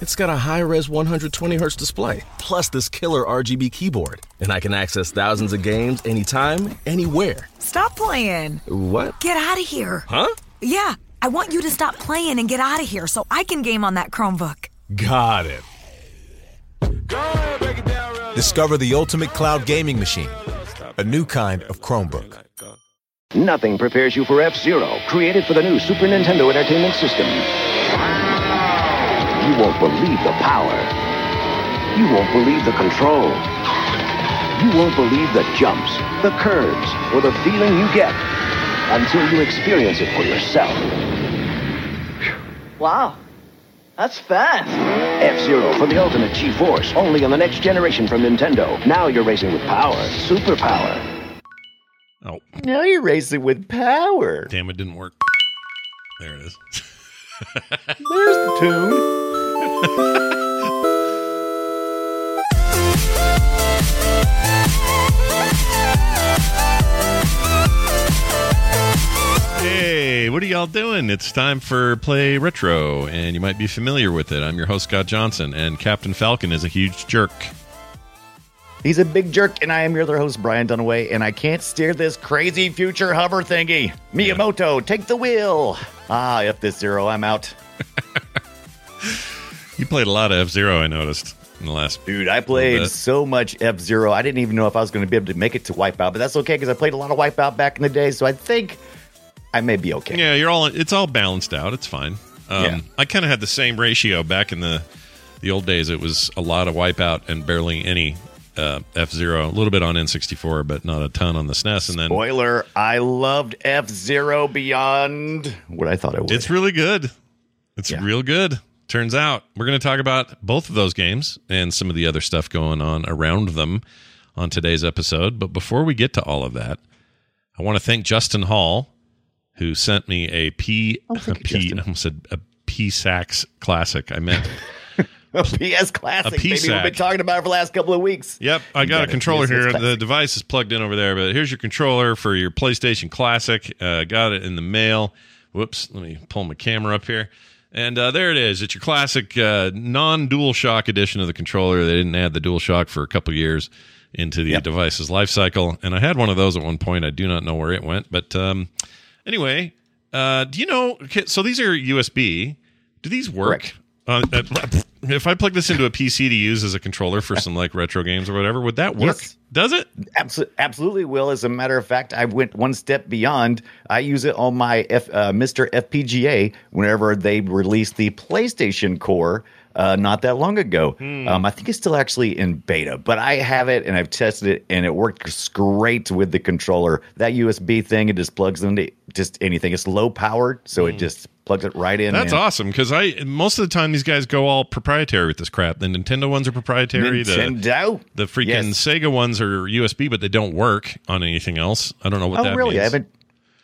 It's got a high res 120 hertz display, plus this killer RGB keyboard. And I can access thousands of games anytime, anywhere. Stop playing. What? Get out of here. Huh? Yeah, I want you to stop playing and get out of here so I can game on that Chromebook. Got it. Discover the ultimate cloud gaming machine. A new kind of Chromebook. Nothing prepares you for F-Zero, created for the new Super Nintendo Entertainment System. You won't believe the power. You won't believe the control. You won't believe the jumps, the curves, or the feeling you get until you experience it for yourself. Wow, that's fast. F-Zero for the ultimate G-Force, only on the next generation from Nintendo. Now you're racing with power, superpower. Oh, Now you're racing with power. damn, it didn't work. There it is. There's the tune. Hey, what are y'all doing? It's time for Play Retro, and you might be familiar with it. I'm your host, Scott Johnson, and Captain Falcon is a huge jerk. He's a big jerk, and I am your other host, Brian Dunaway, and I can't steer this crazy future hover thingy. Miyamoto, take the wheel. Ah, F this zero, I'm out. You played a lot of F Zero, I noticed, in the last. Dude, I played so much F Zero. I didn't even know if I was going to be able to make it to Wipeout, but that's okay because I played a lot of Wipeout back in the day, so I think I may be okay. Yeah, you're all. It's all balanced out. It's fine. Um, Yeah. I kind of had the same ratio back in the the old days. It was a lot of Wipeout and barely any uh, F Zero. A little bit on N64, but not a ton on the SNES. And then Spoiler, I loved F Zero beyond what I thought it would. It's really good. It's Yeah. real good. Turns out we're going to talk about both of those games and some of the other stuff going on around them on today's episode. But before we get to all of that, I want to thank Justin Hall, who sent me a P, Oh, a P. I almost said a P Sax Classic. I meant. a PS Classic, A baby. We've been talking about it for the last couple of weeks. Yep, I You got, a controller here. The device is plugged in over there, but here's your controller for your PlayStation Classic. Uh, got it in the mail. Whoops, let me pull my camera up here. And uh, there it is. It's your classic uh, non DualShock edition of the controller. They didn't add the DualShock for a couple years into the Yep. device's life cycle. And I had one of those at one point. I do not know where it went. But um, anyway, uh, do you know? So these are USB. Do these work? Correct. Uh, uh, if I plug this into a PC to use as a controller for some like retro games or whatever, would that work? Yes. Does it? Absolutely, absolutely will. As a matter of fact, I went one step beyond. I use it on my F, uh, MiSTer FPGA whenever they released the PlayStation Core. Uh, not that long ago. Hmm. Um, I think it's still actually in beta, but I have it and I've tested it and it works great with the controller. That USB thing, it just plugs into just anything. It's low powered, so it just plugs it right in. Hmm. That's man. awesome because I most of the time these guys go all proprietary with this crap. The Nintendo ones are proprietary. The Nintendo. the freaking Yes. Sega ones are USB, but they don't work on anything else. I don't know what Oh, that really? means. I haven't.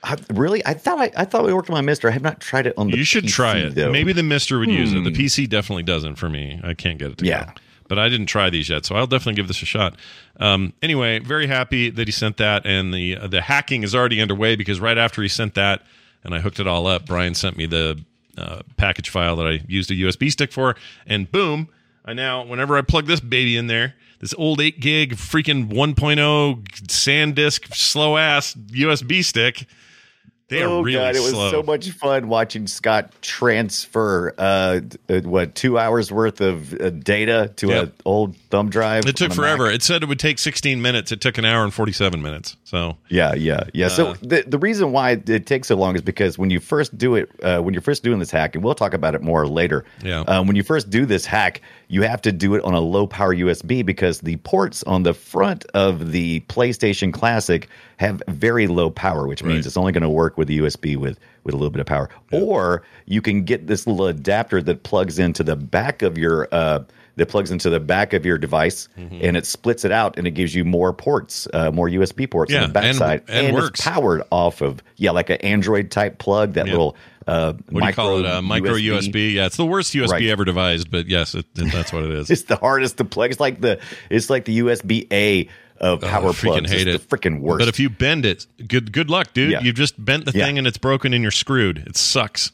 I, really? I thought I, I thought we worked on my Mister. I have not tried it on the. you should PC, try it. Though. Maybe the Mister would use it. The Hmm. PC definitely doesn't for me. I can't get it to Yeah. go. but I didn't try these yet, so I'll definitely give this a shot. Um, anyway, very happy that he sent that, and the the hacking is already underway because right after he sent that, and I hooked it all up, Brian sent me the uh, package file that I used a USB stick for, and boom, I now whenever I plug this baby in there, this old eight gig freaking 1.0 SanDisk slow ass USB stick. They are oh really god, it was slow. so much fun watching Scott transfer uh, uh, what two hours worth of uh, data to Yep. an old thumb drive. It took forever. Mac. It said it would take 16 minutes. It took an hour and 47 minutes. So Yeah, yeah, yeah. Uh, so the the reason why it takes so long is because when you first do it, uh, when you're first doing this hack, and we'll talk about it more later. Yeah. Um, when you first do this hack, you have to do it on a low power USB because the ports on the front of the PlayStation Classic have very low power, which means Right. it's only going to work with the USB with with a little bit of power. Or you can get this little adapter that plugs into the back of your. Uh, that plugs into the back of your device Mm-hmm. and it splits it out and it gives you more ports, uh, more USB ports Yeah, on the backside, and- and works. it's powered off of yeah, like an Android type plug. That Yeah. little uh, what do you call it? Uh, micro USB. Yeah, it's the worst USB Right. ever devised, but yes, it, it- that's what it is. It's the hardest to plug. It's like the it's like the USB A of Oh, power freaking plugs. hate it's it. the freaking worst. But if you bend it, good good luck, dude. Yeah. You've just bent the Yeah. thing and it's broken and you're screwed. It sucks.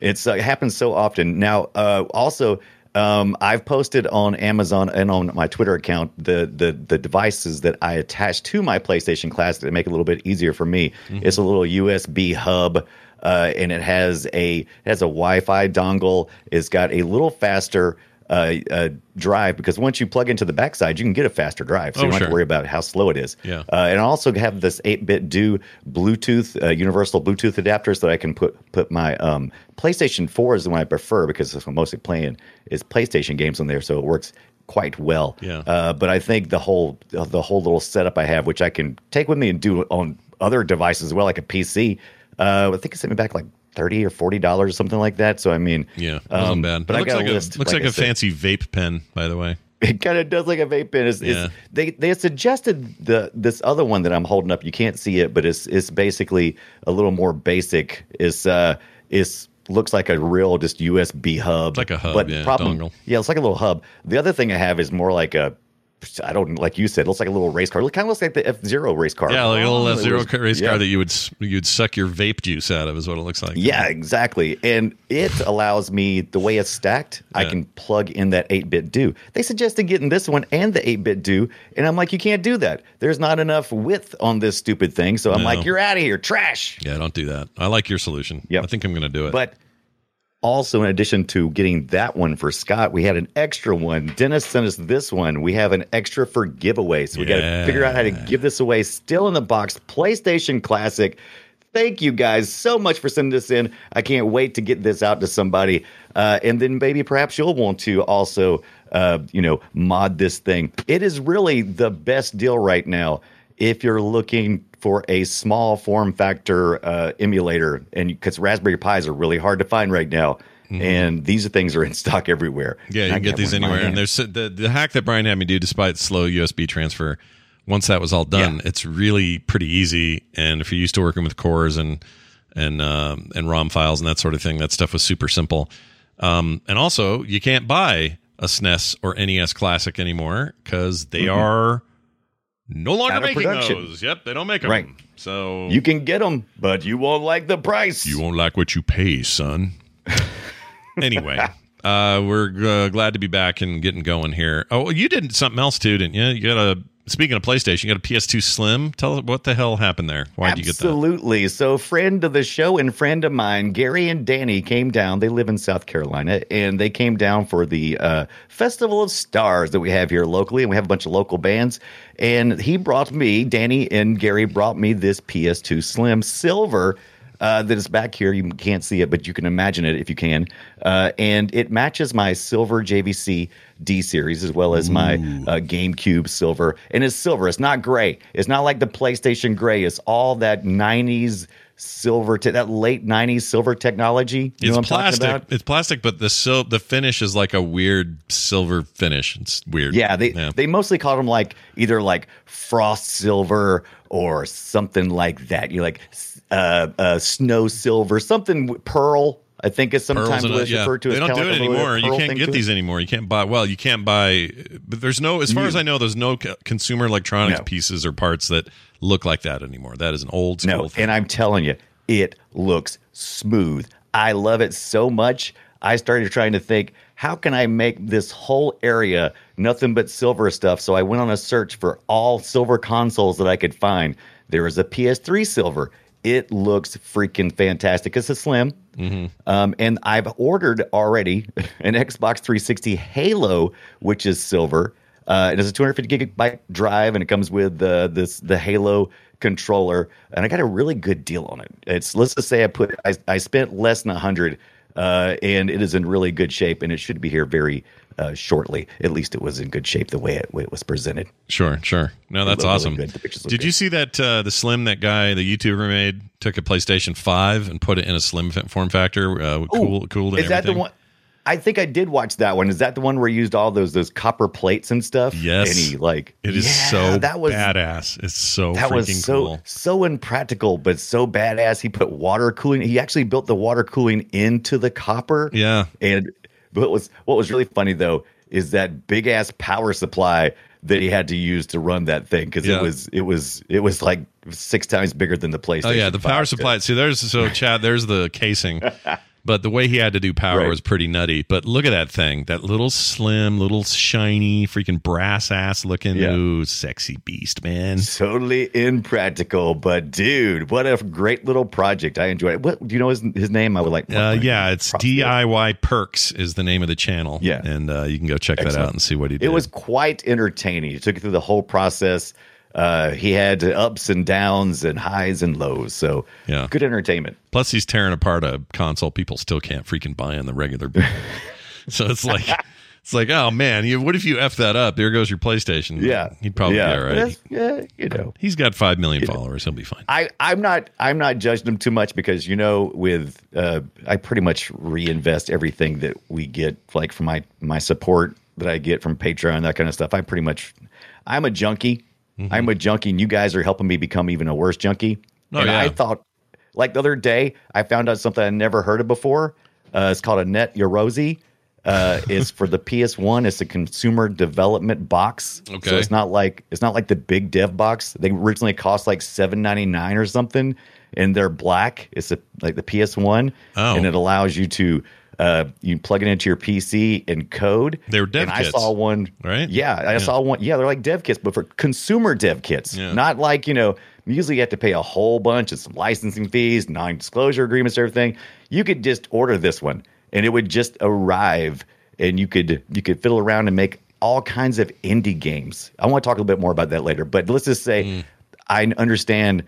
It's uh, it happens so often. Now, uh, also, um, I've posted on Amazon and on my Twitter account the the the devices that I attach to my PlayStation Classic that make it a little bit easier for me. It's a little USB hub. Uh, and it has a it has a Wi-Fi dongle. It's got a little faster uh, uh, drive because once you plug into the backside, you can get a faster drive, so Oh, you don't have to worry about how slow it is. Yeah. Uh, and I also have this 8BitDo Bluetooth, uh, universal Bluetooth adapter so that I can put put my um, PlayStation 4 is the one I prefer because that's what I'm mostly playing is PlayStation games on there, so it works quite well. Yeah. Uh, but I think the whole the whole little setup I have, which I can take with me and do on other devices as well, like a PC, uh, I think it sent me back like thirty or forty dollars or something like that. So I mean, Yeah, wasn't um, bad. But it I looks got like a list. looks like, I a said. fancy vape pen, by the way. It kind of does like a vape pen. It's, Yeah. it's, they they suggested the this other one that I'm holding up. You can't see it, but it's it's basically a little more basic. It's uh it's looks like a real just USB hub. It's like a hub, but yeah, problem, dongle. Yeah, it's like a little hub. The other thing I have is more like a. I don't like you said. It looks like a little race car. It kind of looks like the F Zero race car. Yeah, like a little F zero race yeah. car that you would you'd suck your vape juice out of is what it looks like. Yeah, exactly. And it allows me the way it's stacked, I can plug in that 8BitDo. They suggested getting this one and the 8BitDo, and I'm like, you can't do that. There's not enough width on this stupid thing. So I'm No. like, you're out of here, trash. Yeah, don't do that. I like your solution. Yep. I think I'm going to do it. But also, in addition to getting that one for Scott, we had an extra one. Dennis sent us this one. We have an extra for giveaway. So we got to figure out how to give this away. Still in the box, PlayStation Classic. Thank you guys so much for sending this in. I can't wait to get this out to somebody. Uh, and then maybe perhaps you'll want to also, uh, you know, mod this thing. It is really the best deal right now if you're looking for a small form factor uh, emulator, and because Raspberry Pis are really hard to find right now, and these things are in stock everywhere. Mm-hmm. yeah, you can get these one in my anywhere. And there's the the hack that Brian had me do, despite slow USB transfer. Once that was all done, Yeah. it's really pretty easy. And if you're used to working with cores and and um, and ROM files and that sort of thing, that stuff was super simple. Um, and also, you can't buy a SNES or NES Classic anymore because they are no longer making production. those. Yep, they don't make them. Right. So you can get them, but you won't like the price. You won't like what you pay, son. anyway, uh, we're uh, glad to be back and getting going here. Oh, you did something else too, didn't you? You got a speaking of PlayStation, you got a PS2 Slim. Tell us what the hell happened there. Why did you get that? Absolutely. So, friend of the show and friend of mine, Gary and Danny, came down. They live in South Carolina, and they came down for the uh, Festival of Stars that we have here locally, and we have a bunch of local bands. And he brought me, Danny and Gary brought me this PS2 Slim Silver. Uh, that is back here. You can't see it, but you can imagine it if you can. Uh, and it matches my silver JVC D series as well as my uh, GameCube silver. And it's silver. It's not gray. It's not like the PlayStation gray. It's all that '90s silver, te- that late '90s silver technology. You know it's what I'm talking plastic. about? It's plastic, but the sil- the finish is like a weird silver finish. It's weird. Yeah, they they mostly called them like either like frost silver or something like that. you're like uh, uh, snow silver, something pearl. I think it's Pearls sometimes it's yeah. referred to They as don't do it like a little anymore. You can't get to it. these anymore. You can't buy. Well, you can't buy. But there's no, as far as I know, there's no consumer electronics No. pieces or parts that look like that anymore. That is an old school No, thing. and I'm telling you, it looks smooth. I love it so much. I started trying to think, how can I make this whole area nothing but silver stuff? So I went on a search for all silver consoles that I could find. There was a PS3 silver. It looks freaking fantastic. It's a slim. Um, and I've ordered already an Xbox 360 Halo, which is silver. Uh, it has a 250 gigabyte drive, and it comes with uh, this the Halo controller. And I got a really good deal on it. It's let's just say I put I, I spent less than a hundred, uh, and it is in really good shape, and it should be here very uh, shortly. At least it was in good shape the way it, way it was presented. Sure, sure. No, that's look really awesome. good. The pictures look Did you see that uh, the Slim that guy, the YouTuber made, took a PlayStation Five and put it in a Slim form factor, uh, cool, cooled and Is that the one? I think I did watch that one. Is that the one where he used all those those copper plates and stuff? Yes. and he like It is Yeah, so that was badass. It's so that freaking was so cool. so impractical, but so badass. He put water cooling. He actually built the water cooling into the copper. Yeah. and what was what was really funny though is that big ass power supply that he had to use to run that thing because Yeah. it was it was it was like six times bigger than the PlayStation. Oh yeah, the power supply. See, there's so Chad. There's the casing, but the way he had to do power Right. was pretty nutty. But look at that thing, that little slim, little shiny, freaking brass ass looking, Yeah. ooh, sexy beast, man. Totally impractical, but dude, what a great little project! I enjoyed it. What do you know his his name? I would like. Uh, yeah, it's. DIY Perks is the name of the channel. Yeah. and uh, you can go check that out and see what he did. It was quite entertaining. He took it through the whole process. Uh, he had ups and downs and highs and lows. So Yeah. good entertainment. Plus, he's tearing apart a console people still can't freaking buy on the regular. so it's like, it's like, oh man, you, what if you f that up? There goes your PlayStation. Yeah, he'd probably yeah. be all right. Yeah, you know. He's got five million followers. He'll be fine. I, I'm not I'm not judging him too much because you know with uh, I pretty much reinvest everything that we get like from my my support that I get from Patreon that kind of stuff. I pretty much I'm a junkie. Mm-hmm. I'm a junkie, and you guys are helping me become even a worse junkie. Oh, and yeah. I thought like the other day I found out something I never heard of before. Uh, it's called a Net Yaroze. Uh, it's for the PS1. It's a consumer development box. Okay. So it's not like it's not like the big dev box. They originally cost like seven ninety nine or something, and they're black. It's a, like the PS1, Oh. and it allows you to uh, you plug it into your PC and code. They were dev and I saw one. right? Yeah, I Yeah. saw one. Yeah, they're like dev kits, but for consumer dev kits, Yeah. not like you know. Usually, you have to pay a whole bunch of some licensing fees, non-disclosure agreements, everything. You could just order this one, and it would just arrive, and you could you could fiddle around and make all kinds of indie games. I want to talk a little bit more about that later, but let's just say Mm. I understand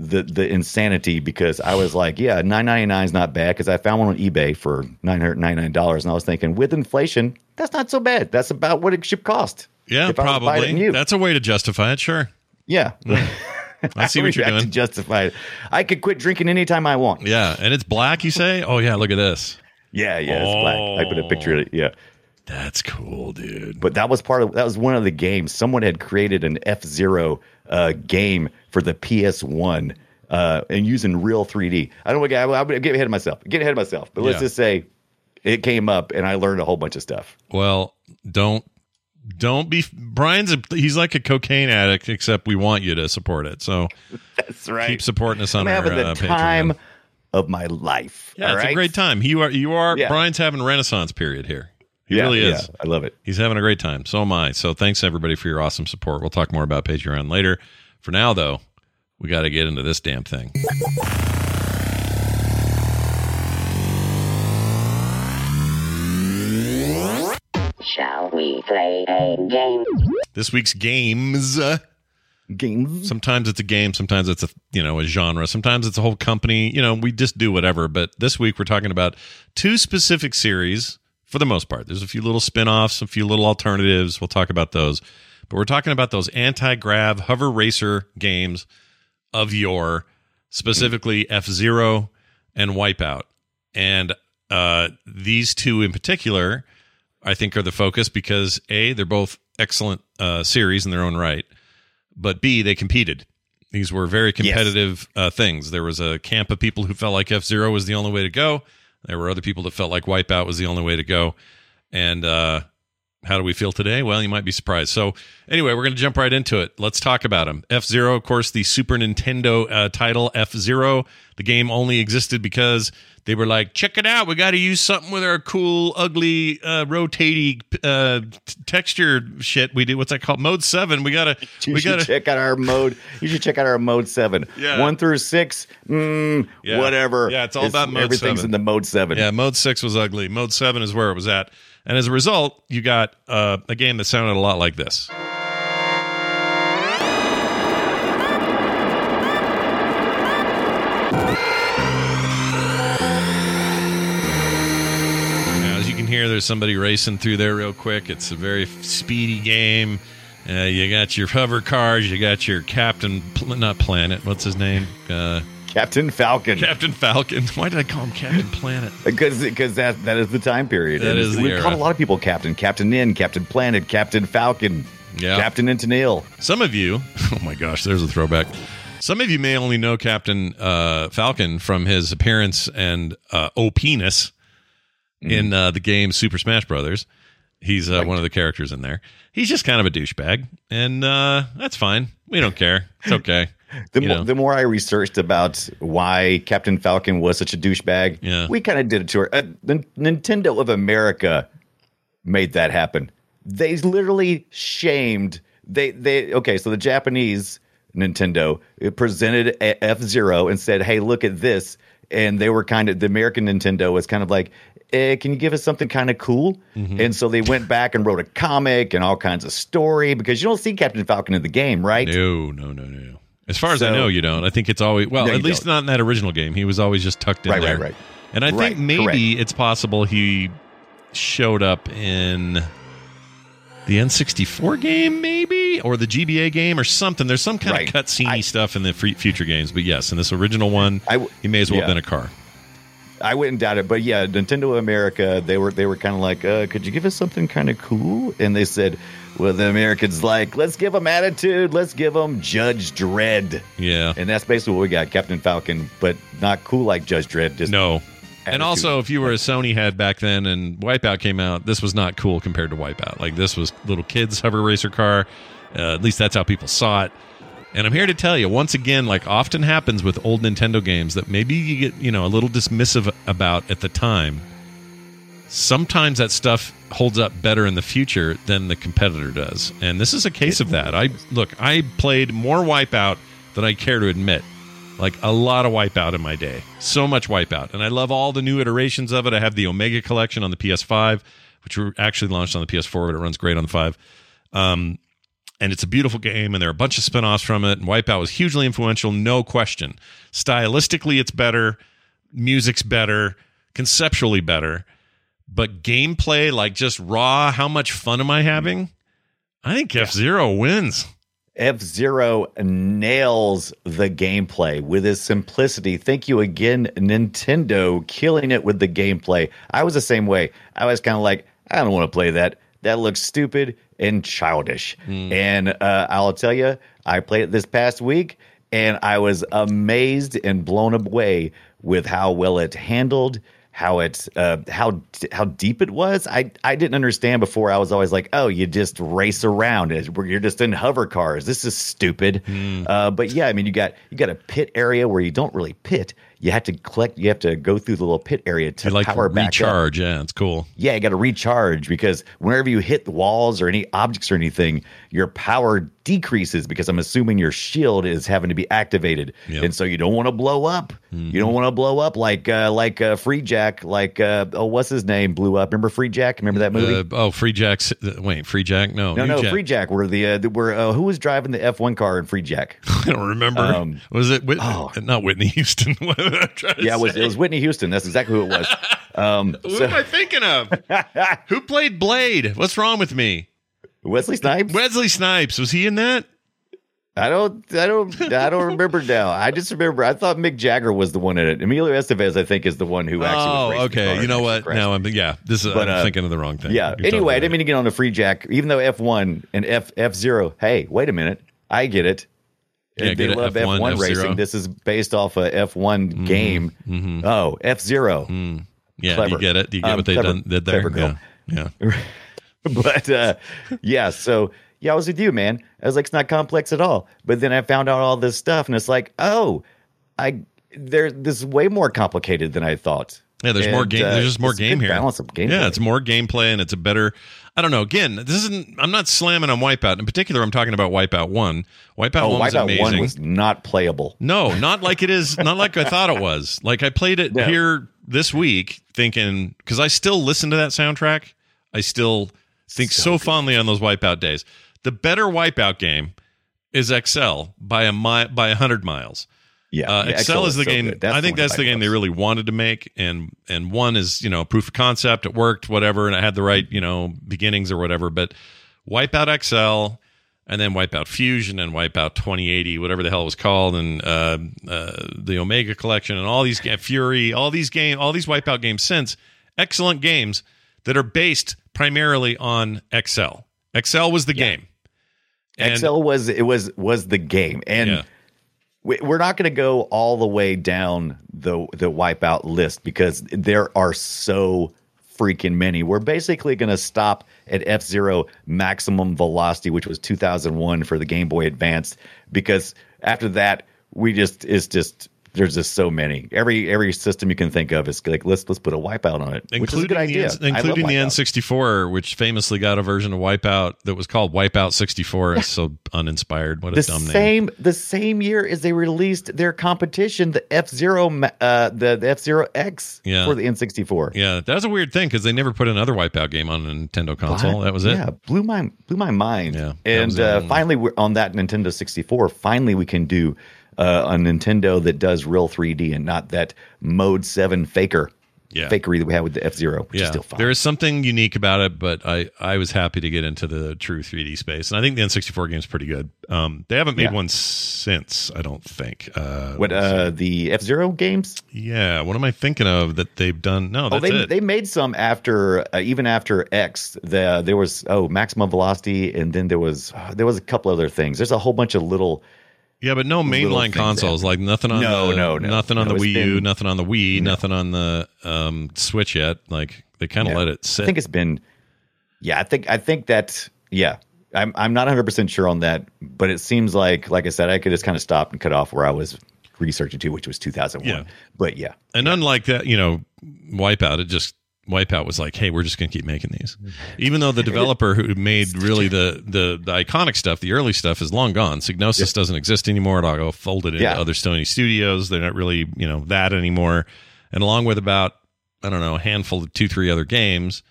the the insanity because I was like, yeah, nine ninety nine is not bad because I found one on eBay for nine hundred ninety nine dollars, and I was thinking with inflation, that's not so bad. That's about what it should cost. Yeah, if I was buying probably. That's a way to justify it. Sure. yeah. I see what you're have to doing. justify it. I could quit drinking anytime I want. Yeah, and it's black. You say? Oh yeah, look at this. Yeah, yeah, it's black. I put a picture of it. Yeah. That's cool, dude. But that was part of that was one of the games. Someone had created an F Zero uh, game for the PS One uh, and using real 3D. I don't get, I'm ahead of myself. Get ahead of myself. But let's Yeah. just say it came up and I learned a whole bunch of stuff. Well, don't don't be Brian's a, he's like a cocaine addict except we want you to support it. So That's right. keep supporting us on I'm our having the uh, time Patreon. of my life. Yeah, it's a great time. You are you are Yeah. Brian's having a renaissance period here. He Yeah, really is. yeah, I love it. He's having a great time. So am I. So thanks everybody for your awesome support. We'll talk more about Patreon later. For now though, we got to get into this damn thing. Shall we play a game? This week's games. uh, Games. Sometimes it's a game, sometimes it's a you know a genre, sometimes it's a whole company. You know, we just do whatever. But this week we're talking about two specific series for the most part. There's a few little spin-offs, a few little alternatives. We'll talk about those. But we're talking about those anti-grav hover racer games of yore, specifically F-Zero and Wipeout. And uh, these two in particular, I think, are the focus because A, they're both excellent uh, series in their own right but B, they competed. These were very competitive uh, things. There was a camp of people who felt like F Zero was the only way to go. There were other people that felt like Wipeout was the only way to go. And uh, how do we feel today? Well, you might be surprised. So, anyway, we're going to jump right into it. Let's talk about them. F Zero, of course, the Super Nintendo uh, title, F Zero. The game only existed because they were like, check it out. We got to use something with our cool, ugly, uh, rotating uh, t- texture shit. We did. What's that called? Mode 7. We got to. You We got to. check out our mode. You should check out our mode seven. Yeah. One through six, mm, Yeah. whatever. Yeah, it's all about mode everything's seven. in the mode seven. Yeah, mode six was ugly. Mode seven is where it was at, and as a result, you got uh, a game that sounded a lot like this. Now, as you can hear, there's somebody racing through there real quick. It's a very speedy game. Uh, you got your hover cars. You got your Captain, Pl- not Planet. What's his name? Uh, Captain Falcon. Captain Falcon. Why did I call him Captain Planet? Because because that that is the time period. That And is We've era. called a lot of people Captain. Captain N, Captain Planet, Captain Falcon, Yeah. Captain Antonil. Some of you, oh my gosh, there's a throwback. Some of you may only know Captain uh, Falcon from his appearance and uh, O penis in uh, the game Super Smash Brothers. He's uh, one of the characters in there. He's just kind of a douchebag, and uh, that's fine. We don't care. It's okay. The more, the more I researched about why Captain Falcon was such a douchebag, Yeah. we kind of did it to her. Uh, the Nintendo of America made that happen. They literally shamed. They they okay. So the Japanese Nintendo presented F Zero and said, "Hey, look at this." And they were kind of the American Nintendo was kind of like, eh, "Can you give us something kind of cool?" Mm-hmm. And so they went back and wrote a comic and all kinds of story because you don't see Captain Falcon in the game, right? No, no, no, no. As far as I know, you don't. I think it's always well, No, at least don't. not in that original game. He was always just tucked in Right, there. right, right. And I Right, think maybe it's possible he showed up in the N64 game, maybe, or the GBA game, or something. There's some kind Right. of cutscene stuff in the future games. But yes, in this original one, I w- he may as well have been a car. I wouldn't doubt it, but yeah, Nintendo America, they were they were kind of like, uh, could you give us something kind of cool? And they said, well, the Americans like, let's give them attitude, let's give them Judge Dredd, Yeah. and that's basically what we got, Captain Falcon, but not cool like Judge Dredd. Just No. And also, if you were a Sony head back then and Wipeout came out, this was not cool compared to Wipeout. Like, this was little kids' hover racer car. Uh, at least that's how people saw it. And I'm here to tell you, once again, like often happens with old Nintendo games that maybe you get, you know, a little dismissive about at the time. Sometimes that stuff holds up better in the future than the competitor does. And this is a case of that. I look, I played more Wipeout than I care to admit like a lot of wipeout in my day so much wipeout and i love all the new iterations of it i have the omega collection on the ps5 which were actually launched on the ps4 but it runs great on the 5 um, and it's a beautiful game and there are a bunch of spin-offs from it and wipeout was hugely influential no question stylistically it's better music's better conceptually better but gameplay like just raw how much fun am i having i think f-zero wins F Zero nails the gameplay with his simplicity. Thank you again, Nintendo, killing it with the gameplay. I was the same way. I was kind of like, I don't want to play that. That looks stupid and childish. And uh, I'll tell you, I played it this past week, and I was amazed and blown away with how well it handled how it uh, how how deep it was. I I didn't understand before. I was always like, oh, you just race around. You're just in hover cars. This is stupid. Uh, but yeah, I mean, you got you got a pit area where you don't really pit. You have to collect. You have to go through the little pit area to you like power back up. recharge yeah it's cool Yeah, you got to recharge because whenever you hit the walls or any objects or anything, your power decreases because I'm assuming your shield is having to be activated, Yep. and so you don't want to blow up. You don't want to blow up like uh, like uh, Freejack, like uh, oh, what's his name blew up? Remember Freejack? Remember that movie? Uh, oh, Freejack's. Wait, Freejack? No, no, New no, Jack. Free Jack. Where the uh, the- where uh, who was driving the F1 car in Freejack? I don't remember. Um, was it Whit- oh. not Whitney Houston? What am I trying to yeah, it was say? it was Whitney Houston. That's exactly who it was. Um, Who so- am I thinking of? Who played Blade? What's wrong with me? Wesley Snipes. Wesley Snipes. Was he in that? I don't, I don't, I don't remember now. I just remember I thought Mick Jagger was the one in it. Emilio Estevez, I think, is the one who actually. Oh, okay. You know what? crashed. Now I'm yeah. This is But, I'm uh, thinking of the wrong thing. Yeah. You're Anyway, I didn't mean to get on a Freejack, even though F one and F F zero. Hey, wait a minute, I get it. Yeah, they love F F1, F-Zero. racing. This is based off a F one game. mhm. Oh, F 0 Mm. Yeah, Clever. you get it. Do you get Um, what they clever- done did there. clever. Yeah. yeah. but uh, yeah, so yeah, I was with you, man. I was like, it's not complex at all. But then I found out all this stuff, and it's like, oh, I there this is way more complicated than I thought. Yeah, there's more game. uh, There's just more game here. Balance of gameplay. Yeah, it's more gameplay and it's a better. I don't know. Again, this isn't. I'm not slamming on Wipeout. In particular, I'm talking about Wipeout One. Wipeout oh, One was Wipeout amazing. One was not playable. No, not like it is. Not like I thought it was. Like I played it here this week, thinking because I still listen to that soundtrack. I still think so, fondly on those Wipeout days. The better Wipeout game is XL by a mi- by a hundred miles. Yeah, Uh, yeah, Excel XL is the so game. I think one that's that the game they really wanted to make, and and one is you know proof of concept. It worked, whatever, and it had the right you know beginnings or whatever. But Wipeout XL, and then Wipeout Fusion, and Wipeout 2080, whatever the hell it was called, and uh, uh, the Omega Collection, and all these Fury, all these game, all these Wipeout games since excellent games that are based primarily on XL. XL was the game. And- XL was it was was the game, and Yeah. We, we're not going to go all the way down the the wipeout list because there are so freaking many. We're basically going to stop at F Zero maximum velocity, which was 2001 for the Game Boy Advance, because after that we just it's just there's just so many. Every every system you can think of is like let's let's put a wipeout on it, which is a good idea. The, N- I love including the N64, which famously got a version of Wipeout that was called Wipeout 64. It's so uninspired. What a the dumb name. same the same year as they released their competition, the F Zero, uh, the, the F Zero X Yeah. for the N sixty four. Yeah, that was a weird thing because they never put another Wipeout game on a Nintendo console. That was it. Yeah, blew my blew my mind. Yeah, and uh, finally, we're on that Nintendo sixty four. Finally, we can do uh, a Nintendo that does real three D and not that Mode Seven faker. Yeah. fakery that we had with the F Zero, which is still fine. there is something unique about it, but I, I was happy to get into the true 3D space, and I think the N64 game's pretty good. Um, they haven't made Yeah. one since, I don't think. Uh, what uh, the F Zero games? yeah, what am I thinking of that they've done? No, Oh, they it. they made some after uh, even after X. The there was oh maximum velocity, and then there was uh, there was a couple other things. There's a whole bunch of little. Yeah, but no mainline consoles. that- Like nothing on No, the no, no. nothing on No, the Wii U, nothing on the Wii, nothing on the um, Switch yet. Like they kind of Yeah. let it sit. I think it's been. Yeah, I think I think that yeah. I'm I'm not 100 percent sure on that, but it seems like like I said, I could just kind of stop and cut off where I was researching to, which was 2001. Yeah. But yeah, and unlike that, you know, Wipeout, it just Wipeout was like, hey, we're just going to keep making these, even though the developer who made really the, the the iconic stuff, the early stuff, is long gone. Psygnosis doesn't exist anymore. It all got folded into Yeah. other Sony studios. They're not really you know that anymore. And along with about I don't know a handful of two three other games,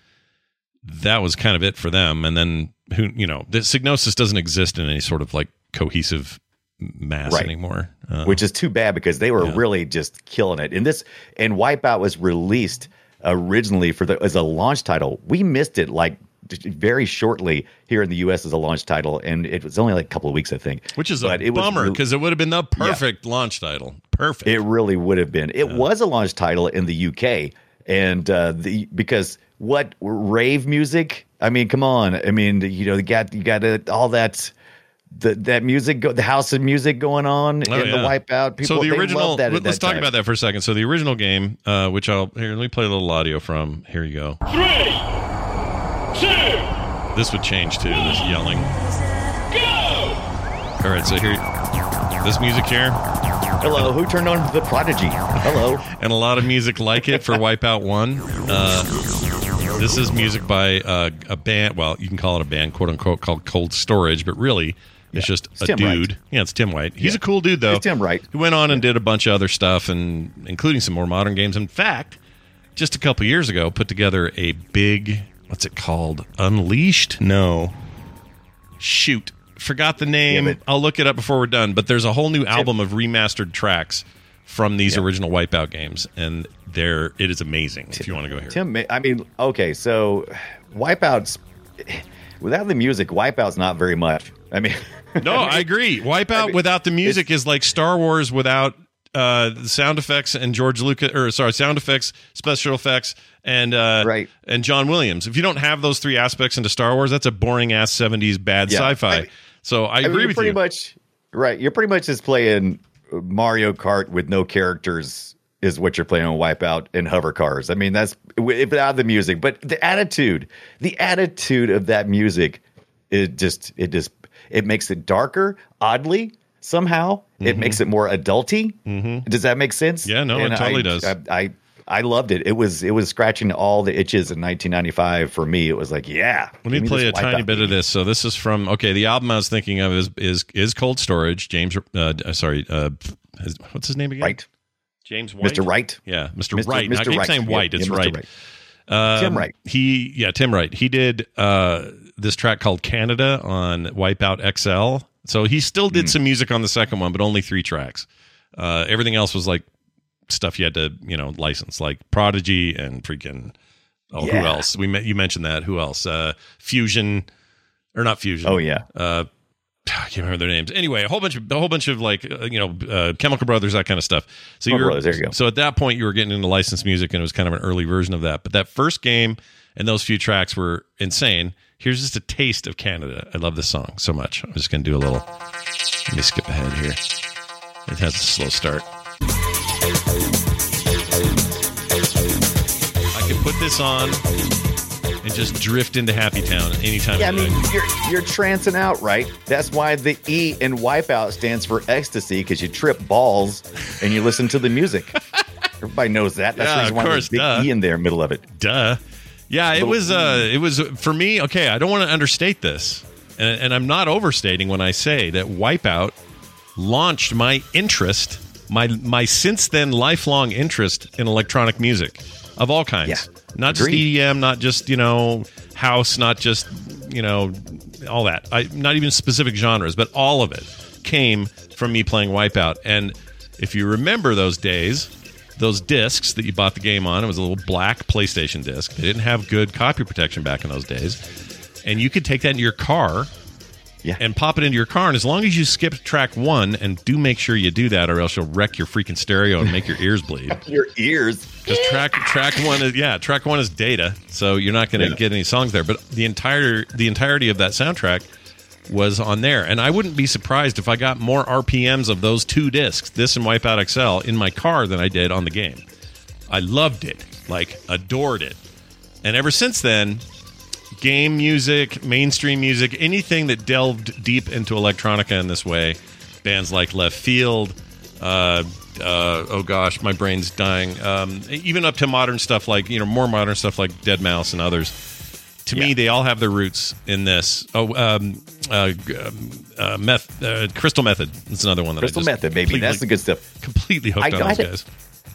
that was kind of it for them. And then who you know, the Psygnosis doesn't exist in any sort of like cohesive mass Right. anymore. Uh, which is too bad because they were really just killing it. And this and Wipeout was released originally for the as a launch title. We missed it like very shortly here in the U.S. as a launch title, and it was only like a couple of weeks, I think. which is But a bummer because it would have been the perfect launch title. Perfect. It really would have been. It was a launch title in the UK, and uh, the because what rave music? I mean, come on. I mean, you know, you got you got it, all that. The, that music, go, the house of music going on Oh, in the. Wipeout. People, so the original. love that let- let's that talk time. about that for a second. So the original game, uh, which I'll here. Let me play a little audio from. Here you go. Three, two, This would change too. This yelling. go! All right. So here, this music here, Hello, who turned on the Prodigy? Hello. and a lot of music like it for Wipeout One. Uh, this is music by uh, a band. Well, you can call it a band, quote unquote, called Cold Storage, but really. It's just It's a Tim Wright. dude. Yeah, it's Tim White. He's Yeah. a cool dude, though. It's Tim Wright. He went on and did a bunch of other stuff, and including some more modern games. In fact, just a couple years ago, put together a big what's it called? Unleashed? No. Shoot, forgot the name. Yeah, I'll look it up before we're done. But there's a whole new album of remastered tracks from these original Wipeout games, and there it is amazing. If you want to go here, Tim, I mean, okay, so Wipeouts without the music, Wipeouts not very much. I mean, no, I agree. Wipeout mean, without the music is like Star Wars without uh, the sound effects and George Lucas, or sorry, sound effects, special effects, and uh, Right. and John Williams. If you don't have those three aspects into Star Wars, that's a boring ass seventies bad Yeah. sci-fi. I mean- so I, I agree with pretty you. much right. You're pretty much just playing Mario Kart with no characters is what you're playing on Wipeout and hover cars. I mean, that's without the music, but the attitude, the attitude of that music, it just, it just, it makes it darker. Oddly, somehow, it makes it more adulty. Mhm. Does that make sense? Yeah, no, it totally I, does. I, I, I loved it. It was, it was scratching all the itches in 1995 for me. It was like, yeah. Let me give play a tiny bit of this. So this is from okay. The album I was thinking of is is is Cold Storage. James, uh, uh, sorry, uh, what's his name again? Right. James White. Mr. Wright. Yeah, Mr. Mr. Wright. I keep Wright. saying Yeah, White. It's yeah, Mr. right. Wright. Um, Tim Wright. He yeah, Tim Wright. He did uh, this track called Canada on Wipeout XL. So he still did some music on the second one, but only three tracks. Uh, everything else was like stuff you had to you know license, like Prodigy and freaking. Oh, who else? We met, you mentioned that. Who else? Uh, Fusion, or not Fusion? Oh, yeah. Uh, I can't remember their names. Anyway, a whole bunch of a whole bunch of like uh, you know uh, Chemical Brothers, that kind of stuff. So Chemical you were Brothers, there you go. so at that point you were getting into licensed music, and it was kind of an early version of that. But that first game and those few tracks were insane. Here's just a taste of Canada. I love this song so much. I'm just gonna do a little. Let me skip ahead here. It has a slow start. I could put this on and just drift into Happy Town anytime. Yeah, I mean, you're you're trancing out, right? That's why the E in Wipeout stands for ecstasy because you trip balls and you listen to the music. Everybody knows that. That's Yeah, the reason why course, there's big duh. E in there, middle of it. Duh. Yeah, it was. Uh, it was for me. Okay, I don't want to understate this, and, and I'm not overstating when I say that Wipeout launched my interest, my my since then lifelong interest in electronic music of all kinds. Yeah, not just. EDM, not just you know house, not just you know all that. I not even specific genres, but all of it came from me playing Wipeout. And if you remember those days, those discs that you bought the game on, it was a little black PlayStation disc. They didn't have good copy protection back in those days, and you could take that into your car. Yeah. And pop it into your car, and as long as you skip track one, and do make sure you do that, or else you'll wreck your freaking stereo and make your ears bleed. Your ears. Because track track one is yeah, track one is data, so you're not going to Yeah. get any songs there. But the entire the entirety of that soundtrack was on there, and I wouldn't be surprised if I got more RPMs of those two discs, this and Wipeout XL, in my car than I did on the game. I loved it, like adored it, and ever since then, game music, mainstream music, anything that delved deep into electronica in this way, bands like Leftfield, uh, uh, oh gosh, my brain's dying. Um, even up to modern stuff like you know more modern stuff like deadmau5 and others. To me, they all have their roots in this. Oh, um, uh, um, uh, meth, uh, Crystal Method. That's another one that Crystal I Method, baby. That's the good stuff. Completely hooked I- on I those did- guys.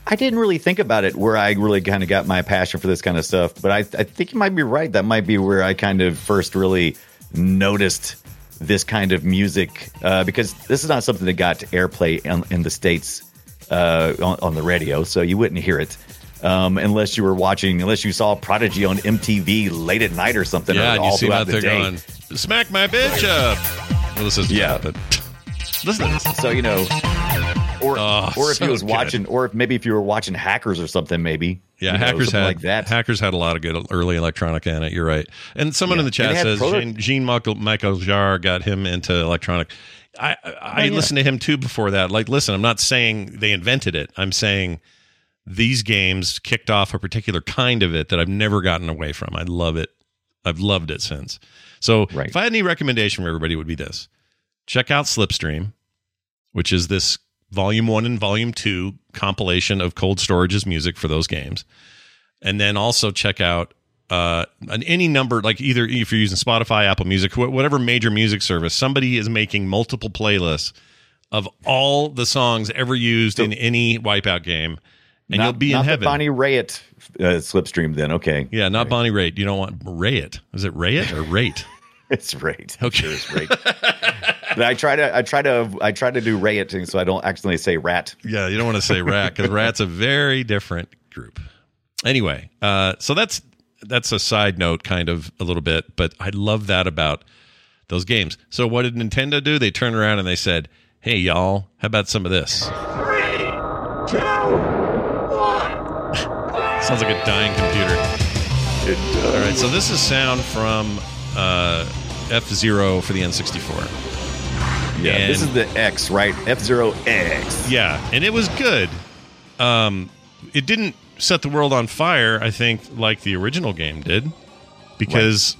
I didn't really think about it where I really kind of got my passion for this kind of stuff, but I, I think you might be right. That might be where I kind of first really noticed this kind of music uh, because this is not something that got airplay in, in the states uh, on, on the radio, so you wouldn't hear it um, unless you were watching, unless you saw Prodigy on MTV late at night or something. Yeah, or and you all see throughout that the they're day. going, smack my bitch up. Well, this is Yeah. but listen to this. So you know, or Oh, or if so he was good. watching, or if maybe if you were watching Hackers or something, maybe Yeah, you know, hackers had like that. Hackers had a lot of good early electronica in it. You're right. And someone Yeah. in the chat And they had says proto- Jean, Jean Michael, Michael Jarre got him into electronic. I I, I Oh, yeah. listened to him too before that. Like, listen, I'm not saying they invented it. I'm saying these games kicked off a particular kind of it that I've never gotten away from. I love it. I've loved it since. So, Right. if I had any recommendation for everybody, it would be this: check out Slipstream, which is this volume one and volume two compilation of Cold Storage's music for those games and then also check out uh an, any number like either if you're using spotify apple music wh- whatever major music service somebody is making multiple playlists of all the songs ever used in any wipeout game and not, you'll be not in the heaven Bonnie Raitt uh, slipstream. Then okay, yeah not bonnie raitt you don't want raitt is it raitt or rate it's right. Okay. Sure it's right. but I try to, I try to, I try to do Raitt so I don't accidentally say rat. yeah you don't want to say rat because rat's a very different group anyway uh so that's that's a side note kind of a little bit but i love that about those games so what did nintendo do they turned around and they said hey y'all how about some of this sounds like a dying computer all right so this is sound from uh f-zero for the n64 Yeah, this is the X, right? F Zero X. Yeah, and it was good, um, it didn't set the world on fire. I think like the original game did, because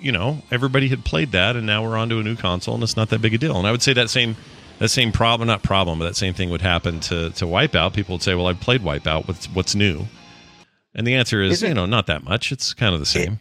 you know everybody had played that, and now we're onto a new console, and it's not that big a deal. And I would say that same that same problem, not problem, but that same thing would happen to to Wipeout. People would say, "Well, I've played Wipeout. What's what's new?" And the answer is, Isn't- you know, not that much. It's kind of the same.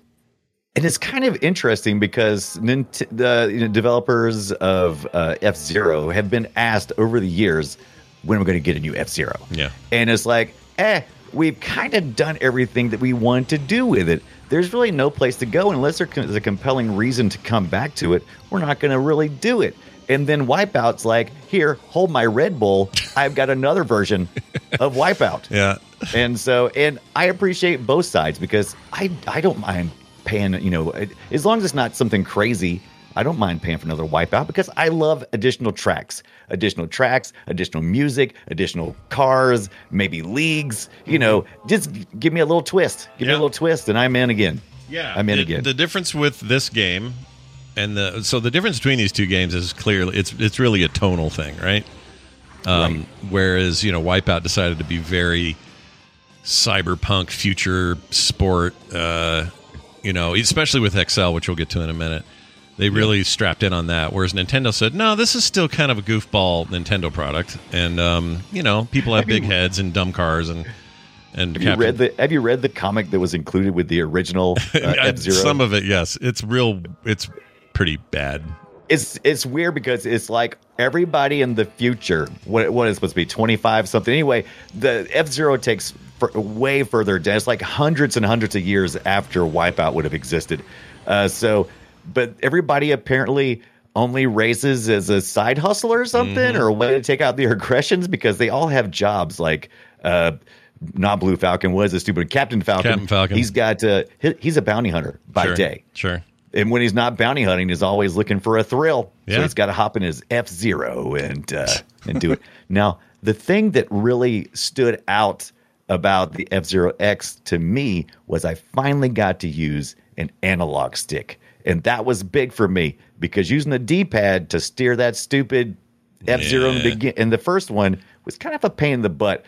And it's kind of interesting because Nint- the you know, developers of uh, F Zero have been asked over the years when we're going to get a new F Zero. Yeah. And it's like, eh, we've kind of done everything that we want to do with it. There's really no place to go unless there's a compelling reason to come back to it. We're not going to really do it. And then Wipeout's like, here, hold my Red Bull. I've got another version of Wipeout. Yeah. And so, and I appreciate both sides because I I don't mind paying. You know, as long as it's not something crazy, I don't mind paying for another Wipeout because I love additional tracks, additional tracks, additional music, additional cars, maybe leagues. You know, just give me a little twist. Give me a little twist, and I'm in again. Yeah, I'm in the, again. The difference with this game and the so the difference between these two games is clearly it's it's really a tonal thing, right? Um, Whereas you know, Wipeout decided to be very cyberpunk future sport. Uh, you know, especially with XL, which we'll get to in a minute. They really strapped in on that. Whereas Nintendo said, no, this is still kind of a goofball Nintendo product, and um, you know, people have Have you- big heads and dumb cars and. And have you read the Have you read the comic that was included with the original uh? Some of it, yes. It's real. It's pretty bad. it's it's weird because it's like everybody in the future what what is supposed to be 25 something anyway the f-zero takes for, way further down it's like hundreds and hundreds of years after wipeout would have existed uh, so but everybody apparently only races as a side hustle or something Mm-hmm. or a way to take out their aggressions because they all have jobs like uh not blue falcon was a stupid captain falcon Captain Falcon. he's got uh he- he's a bounty hunter by Sure, day Sure. And when he's not bounty hunting, he's always looking for a thrill. Yeah. So he's got to hop in his F Zero and uh, and do it. Now, the thing that really stood out about the F Zero X to me was I finally got to use an analog stick, and that was big for me because using the D pad to steer that stupid F Zero in the begin in the first one was kind of a pain in the butt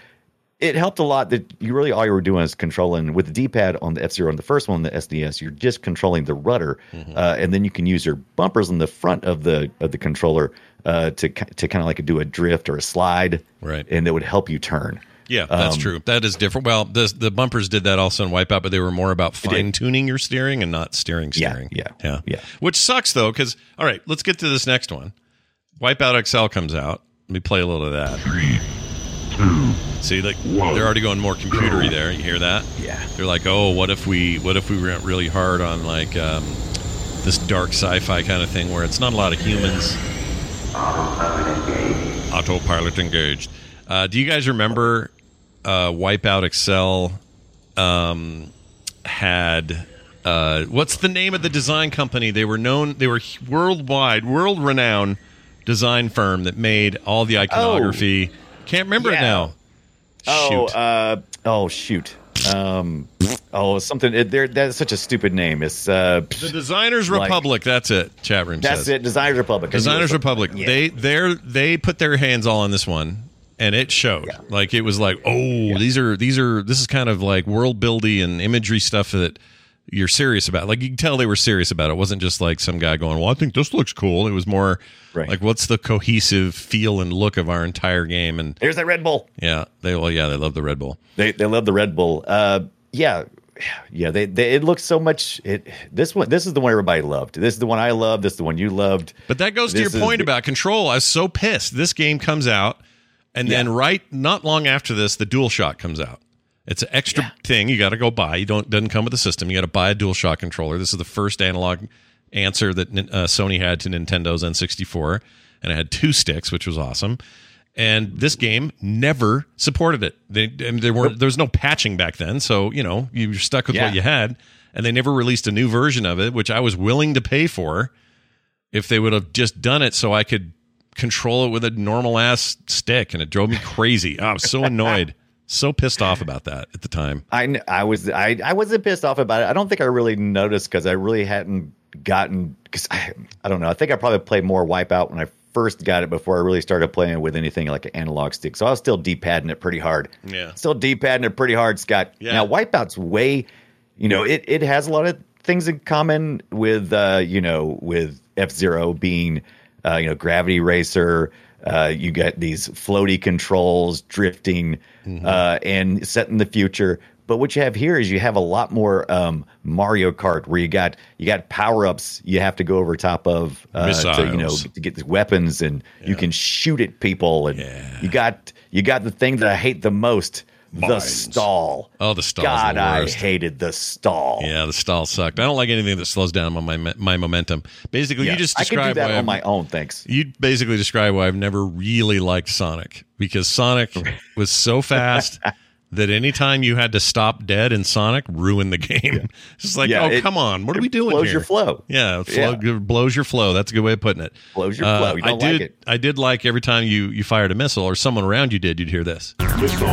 it helped a lot that you really all you were doing is controlling with the D-pad on the F-Zero and the first one, the SDS. You're just controlling the rudder, Mm-hmm. uh, and then you can use your bumpers on the front of the of the controller uh, to to kind of like do a drift or a slide, Right. And it would help you turn. Yeah, that's Um, true. That is different. Well, the the bumpers did that also in Wipeout, but they were more about fine tuning your steering and not steering Yeah, steering. yeah, yeah, yeah. Which sucks though, because all right, let's get to this next one. Wipeout XL comes out. Let me play a little of that. Two, See, like they're already going more computery there. You hear that? Yeah. They're like, oh, what if we what if we went really hard on like um, this dark sci-fi kind of thing where it's not a lot of humans. Autopilot engaged. Uh, do you guys remember uh, Wipeout XL um, had uh, what's the name of the design company? They were known. They were worldwide, world renowned design firm that made all the iconography. Can't remember it now. Oh, Shoot. uh, oh shoot. Um, oh, something. It, there, that's such a stupid name. It's uh, the Designers like- Republic. That's it. Chat room. that's says. it. Designers Republic. Designers Republic. Yeah. They they they put their hands all on this one, and it showed. Like it was like, oh, these are these are this is kind of like world building and imagery stuff that you're serious about. Like you can tell they were serious about it. It wasn't just like some guy going, "Well, I think this looks cool." It was more Right. like, "What's the cohesive feel and look of our entire game?" And There's that Red Bull. yeah, they well, yeah, they love the Red Bull. They they love the Red Bull. Uh, yeah, yeah. They, they it looks so much. It this one this is the one everybody loved. This is the one I loved. This is the one you loved. But that goes to your point the- about control. I was so pissed. This game comes out, and then right not long after this, the Dual DualShock comes out. It's an extra thing you got to go buy. You don't doesn't come with the system. You got to buy a dual DualShock controller. This is the first analog answer that uh, Sony had to Nintendo's N64, and it had two sticks, which was awesome. And this game never supported it. They, and there were there was no patching back then, so you know you were stuck with Yeah. what you had. And they never released a new version of it, which I was willing to pay for if they would have just done it so I could control it with a normal ass stick, and it drove me crazy. I was so annoyed, so pissed off about that at the time. I I was I I wasn't pissed off about it. I don't think I really noticed because I really hadn't gotten because I I don't know. I think I probably played more Wipeout when I first got it before I really started playing with anything like an analog stick. So I was still D-padding it pretty hard. Yeah. Still D-padding it pretty hard, Scott. Yeah. Now Wipeout's way, you know, it, it has a lot of things in common with, uh, you know, with F-Zero being, uh, you know, Gravity Racer. Uh, you get these floaty controls, drifting, uh, and set in the future. But what you have here is you have a lot more um, Mario Kart, where you got you got power ups you have to go over top of uh, to you know to get the weapons, and you can shoot at people, and you got you got the thing that I hate the most, the stall. Oh, the stall. God, the I hated the stall. Yeah, the stall sucked. I don't like anything that slows down my my, my momentum. Basically, Yeah, you just I can do described that on I'm- my own. Thanks. You basically describe why I've never really liked Sonic because Sonic was so fast that anytime you had to stop dead in Sonic, ruined the game. It's like, Yeah, oh it- come on, what are we doing blows here? your flow. Yeah, it flow, Yeah. blows your flow. That's a good way of putting it. Blows your Uh, flow. You don't I like did. it. I did like every time you you fired a missile or someone around you did. You'd hear this missile,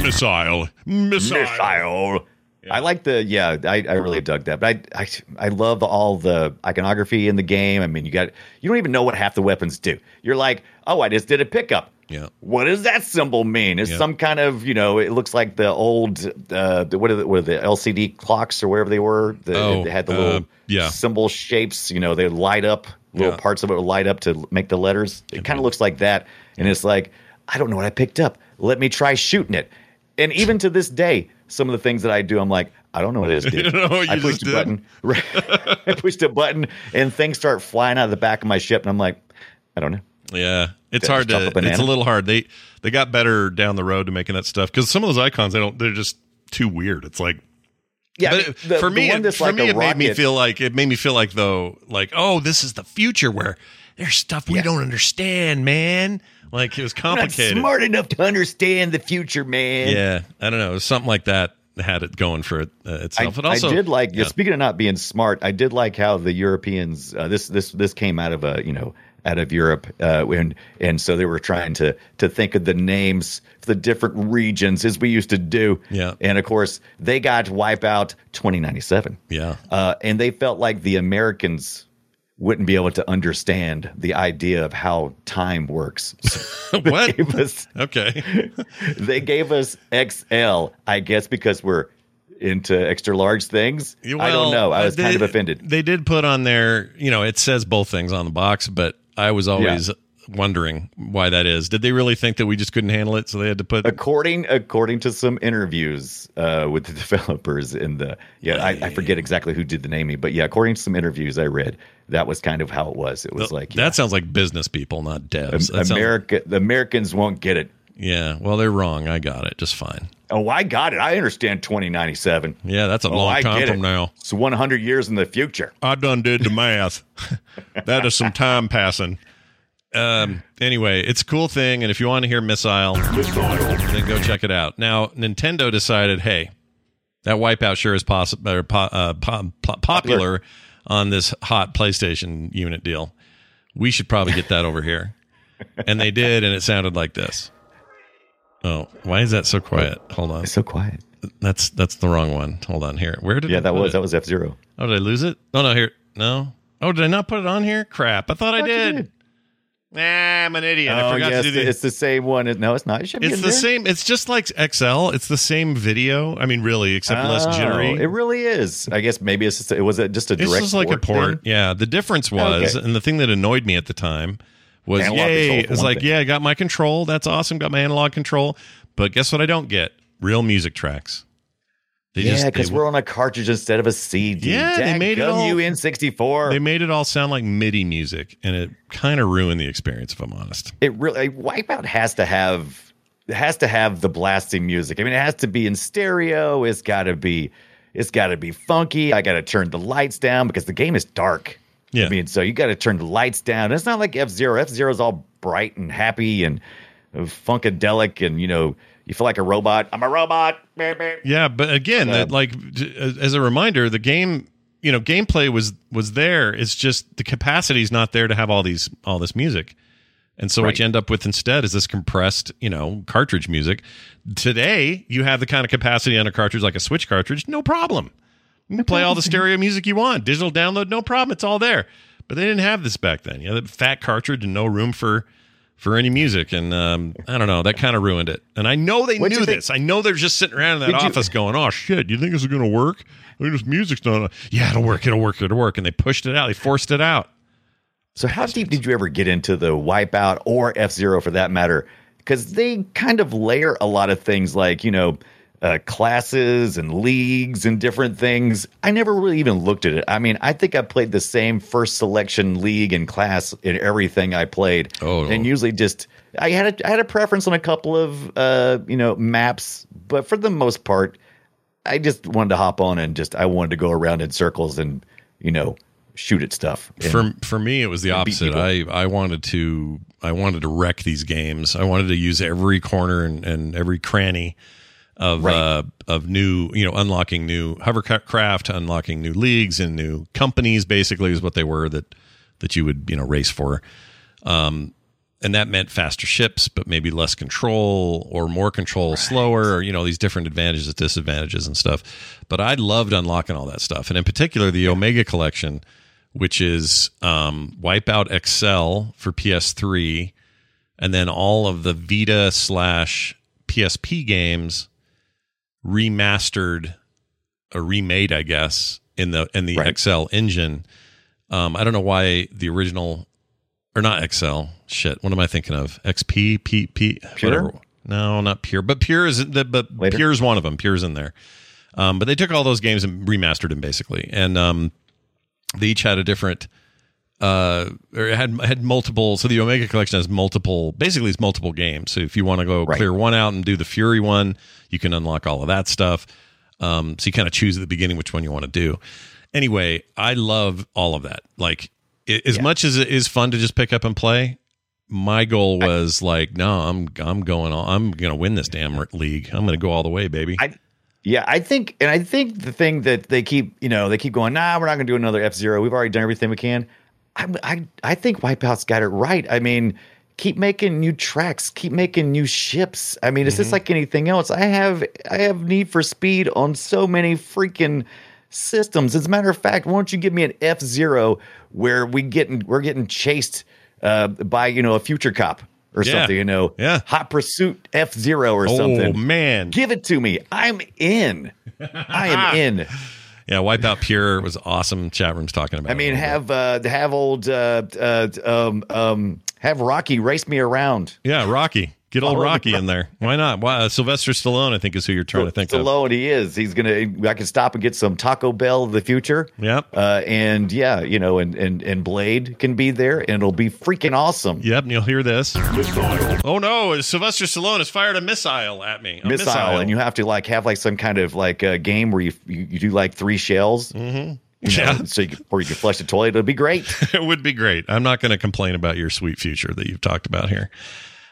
missile, Missile. I like the yeah. I, I really dug that, but I, I I love all the iconography in the game. I mean, you got you don't even know what half the weapons do. You're like, oh, I just did a pickup. Yeah. What does that symbol mean? It's Yeah. some kind of you know. It looks like the old uh, the, what are the, what are the LCD clocks or wherever they were. The, Oh, they had the uh, little yeah. symbol shapes. You know, they light up. Little Yeah. parts of it would light up to make the letters. It kind of looks like that, and it's like I don't know what I picked up. Let me try shooting it. And even to this day, some of the things that I do, I'm like, I don't know what it is. Dude. You know what I pushed a did? button. I pushed a button, and things start flying out of the back of my ship, and I'm like, I don't know. Yeah, it's hard to. a. It's a little hard. They they got better down the road to making that stuff because some of those icons they don't. They're just too weird. It's like. Yeah, but I mean, the- for me, it, for like me, it made me feel like it made me feel like though, like oh, this is the future where there's stuff we don't understand, man. Like it was complicated. smart enough to understand the future, man. Yeah, I don't know. It was something like that had it going for it uh, I, itself. But also, I did like. yeah. Speaking of not being smart, I did like how the Europeans. Uh, this this this came out of a you know out of Europe, uh, and and so they were trying to to think of the names for the different regions as we used to do. Yeah. and of course they got Wipeout 2097. Yeah. uh, and they felt like the Americans wouldn't be able to understand the idea of how time works. So What? us- Okay. they gave us XL, I guess, because we're into extra large things. I don't know. I uh, was they- kind of offended. They did put on there, you know, it says both things on the box, but I was always wondering why that is. Did they really think that we just couldn't handle it, so they had to put? According according to some interviews uh, with the developers in the yeah, I, I forget exactly who did the naming, but yeah, according to some interviews I read, that was kind of how it was. It was like that sounds like business people, not devs. That sounds- America, the Americans won't get it. yeah, well, they're wrong. I got it just fine. Oh, I got it. I understand 2097. Yeah, that's a Oh, long I time from it. now. It's 100 years in the future. I done did the math. that is some time passing. Um. Anyway, it's a cool thing, and if you want to hear missile, then go check it out. Now, Nintendo decided, hey, that Wipeout sure is possible or po- uh, po- po- popular on this hot PlayStation unit deal. We should probably get that over here, and they did, and it sounded like this. Oh, why is that so quiet? Hold on. It's so quiet. That's that's the wrong one. Hold on here. Where did Yeah, I that was it? that was F Zero. Oh, did I lose it? Oh no, here. No. Oh, did I not put it on here? Crap! I thought I you did. did. Nah, I'm an idiot. I Oh forgot yes, to do the. it's the same one. No, it's not. It should be It's the there. same. It's just like XL. It's the same video. I mean, really, except less Oh, jittery. It really is. I guess maybe it's just, it was it just a It's direct. just like a port. thing? Yeah. The difference was, Okay. and the thing that annoyed me at the time was, Analog yay! It's like, thing. yeah, I got my control. That's awesome. Got my analog control. But guess what? I don't get real music tracks. They Yeah, because we're on a cartridge instead of a CD. Yeah, they made it all- you in sixty four. They made it all sound like MIDI music, and it kind of ruined the experience. If I'm honest. It really Wipeout has to have it has to have the blasting music. I mean, it has to be in stereo. It's got to be it's got to be funky. I got to turn the lights down because the game is dark. Yeah. I mean, so you got to turn the lights down. It's not like F Zero. F Zero is all bright and happy and uh, funkadelic, and you know, you feel like a robot. I'm a robot. Yeah, but again, that like as a reminder, the game, you know, gameplay was was there. It's just the capacity's not there to have all these all this music. And so what you end up with instead is this compressed, you know, cartridge music. Today, you have the kind of capacity on a cartridge like a Switch cartridge, no problem. You can play all the stereo music you want. Digital download, no problem. It's all there. But they didn't have this back then. You know, the fat cartridge and no room for for any music, and um, I don't know. That kind of ruined it. And I know they What'd knew this. I know they're just sitting around in that Did you- office going, "Oh shit, you think this is going to work? I mean, this music's not. Yeah, it'll work. It'll work. It'll work." And they pushed it out. They forced it out. So how deep did you ever get into the Wipeout or F Zero for that matter? Because they kind of layer a lot of things like you know uh, classes and leagues and different things. I never really even looked at it. I mean, I think I played the same first selection league and class in everything I played. Oh. and usually just I had a, I had a preference on a couple of uh, you know maps, but for the most part, I just wanted to hop on and just I wanted to go around in circles and you know shoot at stuff. For for me it was the opposite i i wanted to i wanted to wreck these games i wanted to use every corner and, and every cranny of Right. uh of new you know unlocking new hovercraft unlocking new leagues and new companies basically is what they were that that you would you know race for. Um and that meant faster ships but maybe less control or more control slower or you know these different advantages disadvantages and stuff. But i loved unlocking all that stuff. And in particular the omega collection which is um, wipeout XL for ps3 and then all of the vita slash psp games remastered or remade i guess in the in the Right. XL engine um, i don't know why the original or not XL. Shit, what am I thinking of? XP, P, P, Pure? whatever. No, not Pure, but Pure is the but Later? Pure's one of them. Pure's in there. Um, but they took all those games and remastered them basically, and um, they each had a different. Uh, or it had had multiple. So the Omega Collection has multiple. Basically, it's multiple games. So if you want to go Right. clear one out and do the Fury one, you can unlock all of that stuff. Um, so you kind of choose at the beginning which one you want to do. Anyway, I love all of that. Like i as much as it is fun to just pick up and play, my goal was like, no, I'm I'm going. All, I'm going to win this damn league. I'm going to go all the way, baby. I, yeah, I think, and I think the thing that they keep, you know, they keep going, nah, we're not going to do another F Zero. We've already done everything we can. I, I, I think Wipeout's got it right. I mean, keep making new tracks, keep making new ships. I mean, it's just like anything else. I have, I have need for speed on so many freaking systems. As a matter of fact, why don't you give me an F Zero where we getting, we're getting chased uh, by you know a future cop or Yeah. something, you know, Yeah. Hot Pursuit F Zero or oh something. man, Give it to me. I'm in. I am in. Yeah, Wipeout Pure was awesome. Chat room's talking about. I mean, have uh, have old uh, uh, um, um, have Rocky race me around. yeah, Rocky. Get old All Rocky in there. Why not? Why, uh, Sylvester Stallone, I think, is who you're trying to think of. Stallone, he is. He's gonna. I can stop and get some Taco Bell of the future. Yep. Uh, and yeah, you know, and and and Blade can be there, and it'll be freaking awesome. Yep, and you'll hear this. Oh no! Sylvester Stallone has fired a missile at me. A Missile, and you have to like have like some kind of like uh, game where you, you you do like three shells. Mm-hmm. Yeah. so you or you can flush the toilet. It'll be great. it would be great. I'm not going to complain about your sweet future that you've talked about here.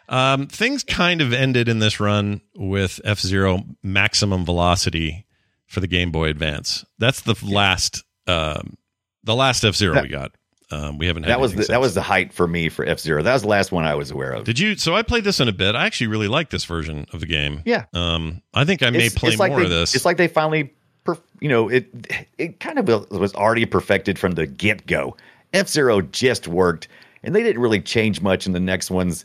Um, things kind of ended in this run with F Zero maximum velocity for the Game Boy Advance. That's the last, um, the last F Zero we got. Um, we haven't had that was the, anything that was the height for me for F Zero. That was the last one I was aware of. Did you? So I played this in a bit. I actually really like this version of the game. Yeah. Um, I think I may It's- play it's like more they, of this. It's like they finally, perf- you know, it it kind of was already perfected from the get go. F Zero just worked, and they didn't really change much in the next ones.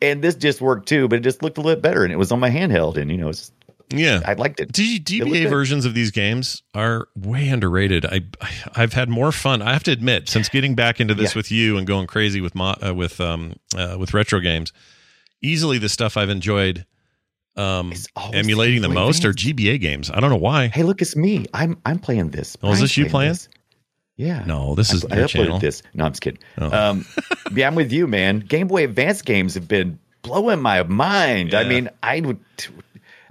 And this just worked too, but it just looked a little bit better, and it was on my handheld, and you know, it's, yeah. I liked it. D- It DBA good. versions of these games are way underrated. I I've had more fun. I have to admit, since getting back into this Yeah. with you and going crazy with mo- uh, with um uh, with retro games, easily the stuff I've enjoyed um emulating the most are GBA games. I don't know why. Hey, look, it's me. I'm I'm playing this. Oh, is this you playing? this. Yeah. No, this is I, your uploaded channel. this. No, I'm just kidding. Oh. Um, yeah, I'm with you, man. Game Boy Advance games have been blowing my mind. I mean, I would,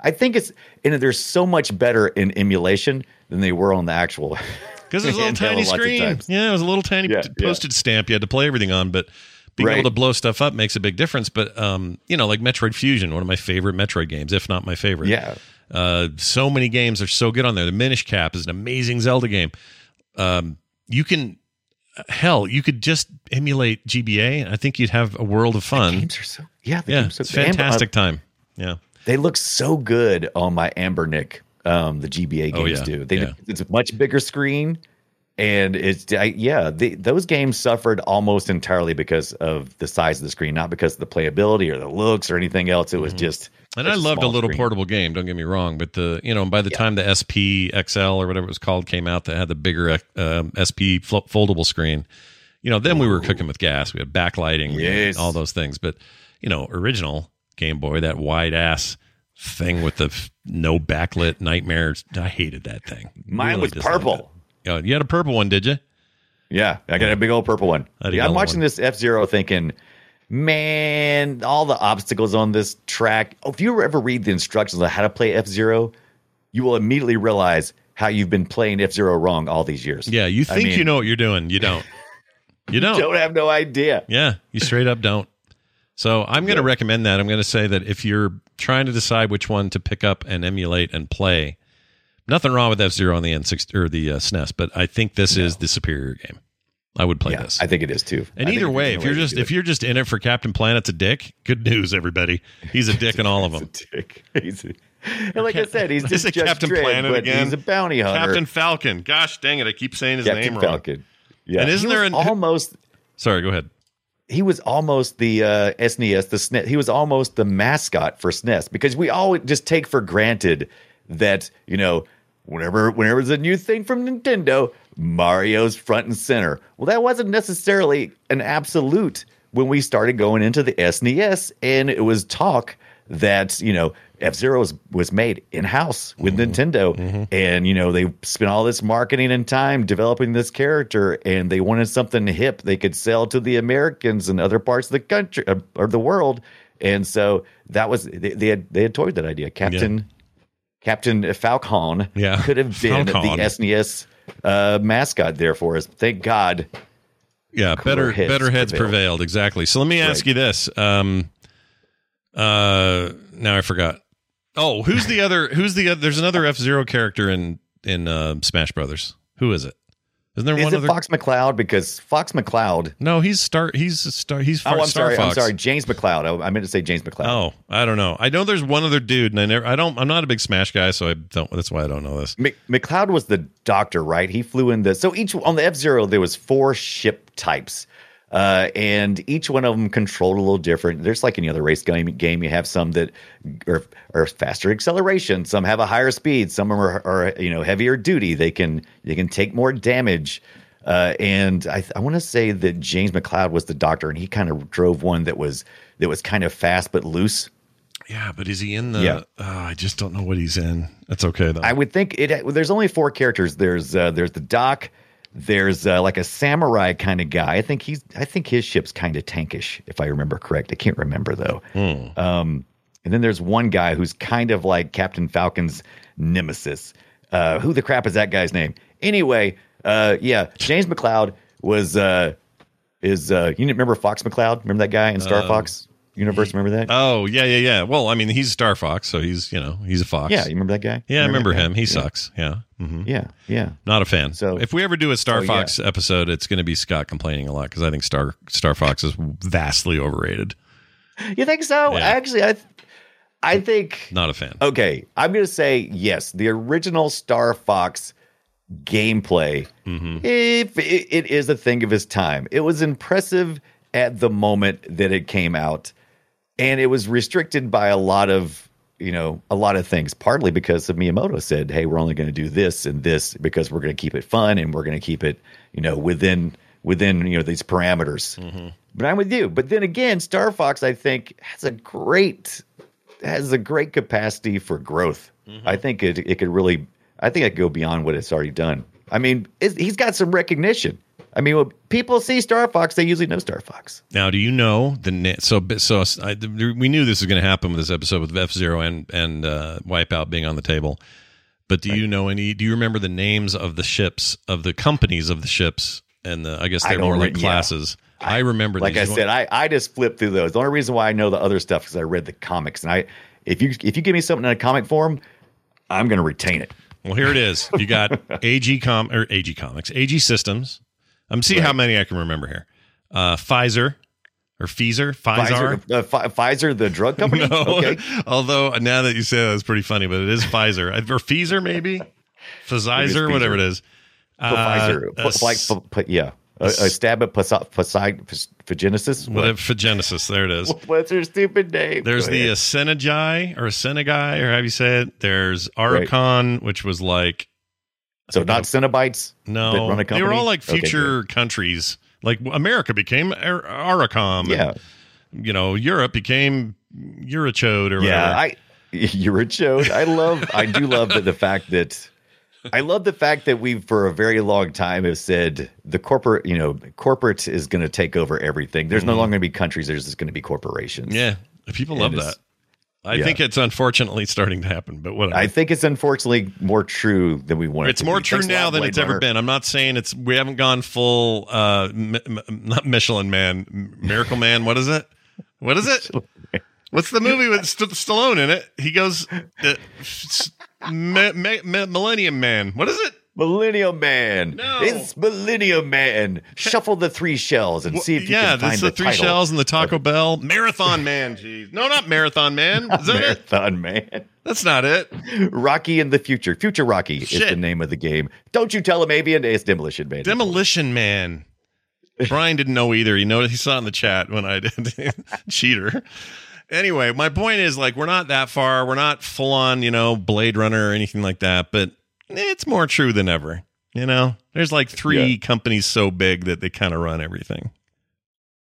I think it's, and they're so much better in emulation than they were on the actual. Because it was a little tiny screen. Yeah, it was a little tiny Yeah, t- yeah. postage stamp. You had to play everything on, but being Right. able to blow stuff up makes a big difference. But um, you know, like Metroid Fusion, one of my favorite Metroid games, if not my favorite. Yeah. Uh, so many games are so good on there. The Minish Cap is an amazing Zelda game. Um, you can, hell, you could just emulate GBA, and I think you'd have a world of fun. Games are so, yeah, the Yeah, games are it's and, uh, fantastic time. Yeah. they look so good on my Anbernic. Um, the GBA Oh, games yeah, do. They, yeah. It's a much bigger screen. and it's I, yeah, the, those games suffered almost entirely because of the size of the screen, not because of the playability or the looks or anything else. It was just. And I loved a little screen. portable game. Don't get me wrong, but the you know by the time the SP XL or whatever it was called came out, that had the bigger uh, SP flo- foldable screen. You know, then we were cooking with gas. We had backlighting, Yes. all those things. But you know, original Game Boy, that wide ass thing with the f- no backlit nightmares. I hated that thing. Mine Really was purple. you had a purple one, did you? Yeah, I got a big old purple one. Yeah, I'm watching one. this F Zero thinking, man, all the obstacles on this track. Oh, if you ever read the instructions on how to play F Zero, you will immediately realize how you've been playing F Zero wrong all these years. Yeah, you I think mean, you know what you're doing. You don't. You don't. don't have no idea. Yeah, you straight up don't. So I'm going to recommend that. I'm going to say that if you're trying to decide which one to pick up and emulate and play, nothing wrong with F Zero on the N6 or the uh, SNES, but I think this is the superior game. I would play Yeah, this. I think it is too. and I either way, if you're to just if it. you're just in it for Captain Planet's a dick, good news, everybody. He's a dick in all of them. dick. He's a- and like I said, he's Is just it Captain Dredd, Planet again? He's a bounty hunter. Captain Falcon. Gosh dang it, I keep saying his Captain name wrong. Captain Falcon. Yeah, And isn't He there was an- almost Sorry, go ahead. he was almost the uh, SNES, the SNES. He was almost the mascot for SNES because we all just take for granted that you know whenever whenever there's a new thing from Nintendo, Mario's front and center. Well, that wasn't necessarily an absolute when we started going into the SNES, and it was talk that you know F Zero was, was made in house with Nintendo, and you know they spent all this marketing and time developing this character, and they wanted something hip they could sell to the Americans and other parts of the country uh, or the world, and so that was they, they had they had toyed that idea. Captain Captain Falcon Yeah, could have been Falcon. the SNES uh, mascot there for us. Thank God. Yeah, better heads better heads prevailed. prevailed. exactly. So let me ask Right. you this. Um uh now I forgot. Oh, who's the other who's the other there's another F-Zero character in in uh, Smash Brothers. Who is it? Isn't there Is one it other Fox McCloud? Because Fox McCloud. No, he's Star he's Star he's Oh, I'm Star sorry. I'm sorry. James McCloud. I, I meant to say James McCloud. Oh, I don't know. I know there's one other dude and I never I don't I'm not a big Smash guy so I don't that's why I don't know this. Mc, McCloud was the doctor, right? He flew in the so each on the F Zero there was four ship types, uh, and each one of them controlled a little different. There's like any other race game. Game you have some that are, are faster acceleration, some have a higher speed, some are, are you know heavier duty. They can they can take more damage. Uh, and I, I want to say that James McCloud was the doctor, and he kind of drove one that was that was kind of fast but loose. Yeah, but is he in the Yeah. oh, I just don't know what he's in. That's okay though. I would think it. There's only four characters. There's uh, there's the Doc. There's uh, like a samurai kind of guy. I think he's. I think his ship's kind of tankish, if I remember correct. I can't remember though. Um, and then there's one guy who's kind of like Captain Falcon's nemesis. Uh, who the crap is that guy's name? Anyway, uh, yeah, James McCloud was uh, is uh, you remember Fox McCloud? Remember that guy in Star Um, Fox universe? Remember that? Oh, yeah, yeah, yeah. Well, I mean, he's Star Fox, so he's, you know, he's a fox. yeah, you remember that guy? Yeah, I remember him. guy? He Yeah. sucks. Yeah. hmm Yeah, yeah. Not a fan. So- if we ever do a Star Oh, yeah. Fox episode, it's going to be Scott complaining a lot because I think Star Star Fox is vastly overrated. You think so? Yeah. Actually, I, th- I think. Not a fan. Okay, I'm going to say yes. The original Star Fox gameplay, Mm-hmm. if it, it is a thing of its time, it was impressive at the moment that it came out, and it was restricted by a lot of you know a lot of things. Partly because of Miyamoto said, "Hey, we're only going to do this and this because we're going to keep it fun and we're going to keep it you know within within you know these parameters." Mm-hmm. But I'm with you. But then again, Star Fox, I think, has a great has a great capacity for growth. Mm-hmm. I think it it could really. I think it could go beyond what it's already done. I mean, he's got some recognition. I mean, when people see Star Fox, they usually know Star Fox. Now, do you know the na- so so I, we knew this was going to happen with this episode with F Zero and and uh, Wipeout being on the table, but do you know any? Do you remember the names of the ships of the companies of the ships and the I guess they're more like re- yeah. classes. I remember Like I said, I, I just flipped through those. The only reason why I know the other stuff is I read the comics, and I if you if you give me something in a comic form, I'm going to retain it. Well, here it is. You got AG Com or AG Comics, AG Systems. I'm see how many I can remember here. Uh, Pfizer or Pfizer, Pfizer. Pfizer, uh, Pfi- Pfizer, the drug company. No, Okay, although now that you say that, it's pretty funny, but it is Pfizer or Pfizer maybe, Pfizer, Pfizer. whatever it is. Pfizer, Uh, like, p- p- yeah, a, a stab at Phagogenesis. What if Genesis? There it is. What's her stupid name? There's Go the ahead. Asenagai or Asenagai, or how do you say it? There's Aracon, which was like so not Cenobites. no, that run a they were all like Okay, future countries. Like America became Ar- Aracom. Yeah. and, you know, Europe became Eurochode or Yeah, whatever. I you're a chode. I love I do love the, the fact that I love the fact that we for a very long time have said the corporate, you know, corporate is going to take over everything. There's no Mhm. longer going to be countries. There's just going to be corporations. yeah, people And love that. I yeah. think it's unfortunately starting to happen, but whatever. I think it's unfortunately more true than we want. it's to more be. true Thanks now than it's ever been. I'm not saying it's we haven't gone full uh mi- mi- not Michelin Man, Miracle Man. What is it? What is it? What's the movie with St- Stallone in it? He goes uh, s- Millennium Man. What is it? Millennium Man. No. It's Millennium Man. Shuffle the three shells and see if you yeah, can find the, the three title. shells and the Taco Bell Marathon Man. Jeez, no, not Marathon Man. That it? Marathon Man. That's not it. Rocky in the future. Future Rocky is the name of the game. Don't you tell him, Avian. It's Demolition Man. Demolition Man. Brian didn't know either. He know he saw it in the chat when I did. Cheater. Anyway, my point is like we're not that far. We're not full on, you know, Blade Runner or anything like that, but it's more true than ever. You know, there's like three Yeah. companies so big that they kind of run everything.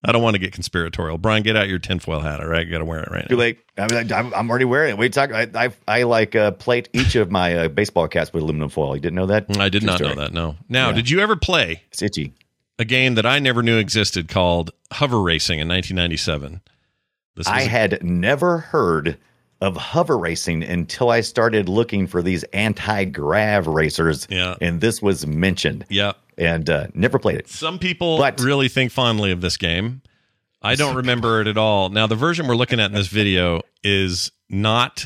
I don't want to get conspiratorial. Brian, get out your tinfoil hat. All right, you got to wear it right Too now. late. I mean, I'm, I'm already wearing it. We talk. I I, I like uh, plate each of my uh, baseball caps with aluminum foil. You didn't know that? I did True not story. know that. No. Now, Yeah. did you ever play It's itchy. a game that I never knew existed called Hover Racing in 1997? This I a- had never heard of hover racing until I started looking for these anti-grav racers. Yeah. and this was mentioned. yeah. and uh, never played it. Some people But- really think fondly of this game. I don't remember it at all. Now, the version we're looking at in this video is not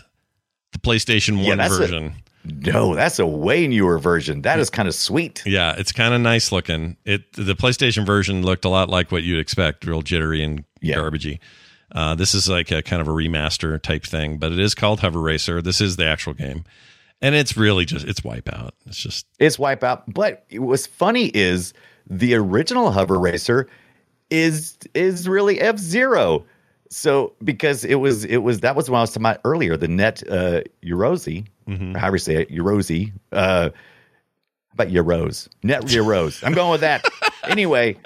the PlayStation 1 Yeah, that's a- version. No, that's a way newer version. That is kind of sweet. yeah, it's kind of nice looking. It the PlayStation version looked a lot like what you'd expect, real jittery and Yeah. garbagey. Uh, this is like a kind of a remaster type thing, but it is called Hover Racer. This is the actual game, and it's really just it's Wipeout. It's just It's Wipeout. But what's funny is the original hover racer is is really F Zero. So because it was it was that was when I was talking about earlier the net uh Yaroze, Mm-hmm. however you say it, Yaroze. Uh about Yaroze. Net Yaroze. I'm going with that. anyway,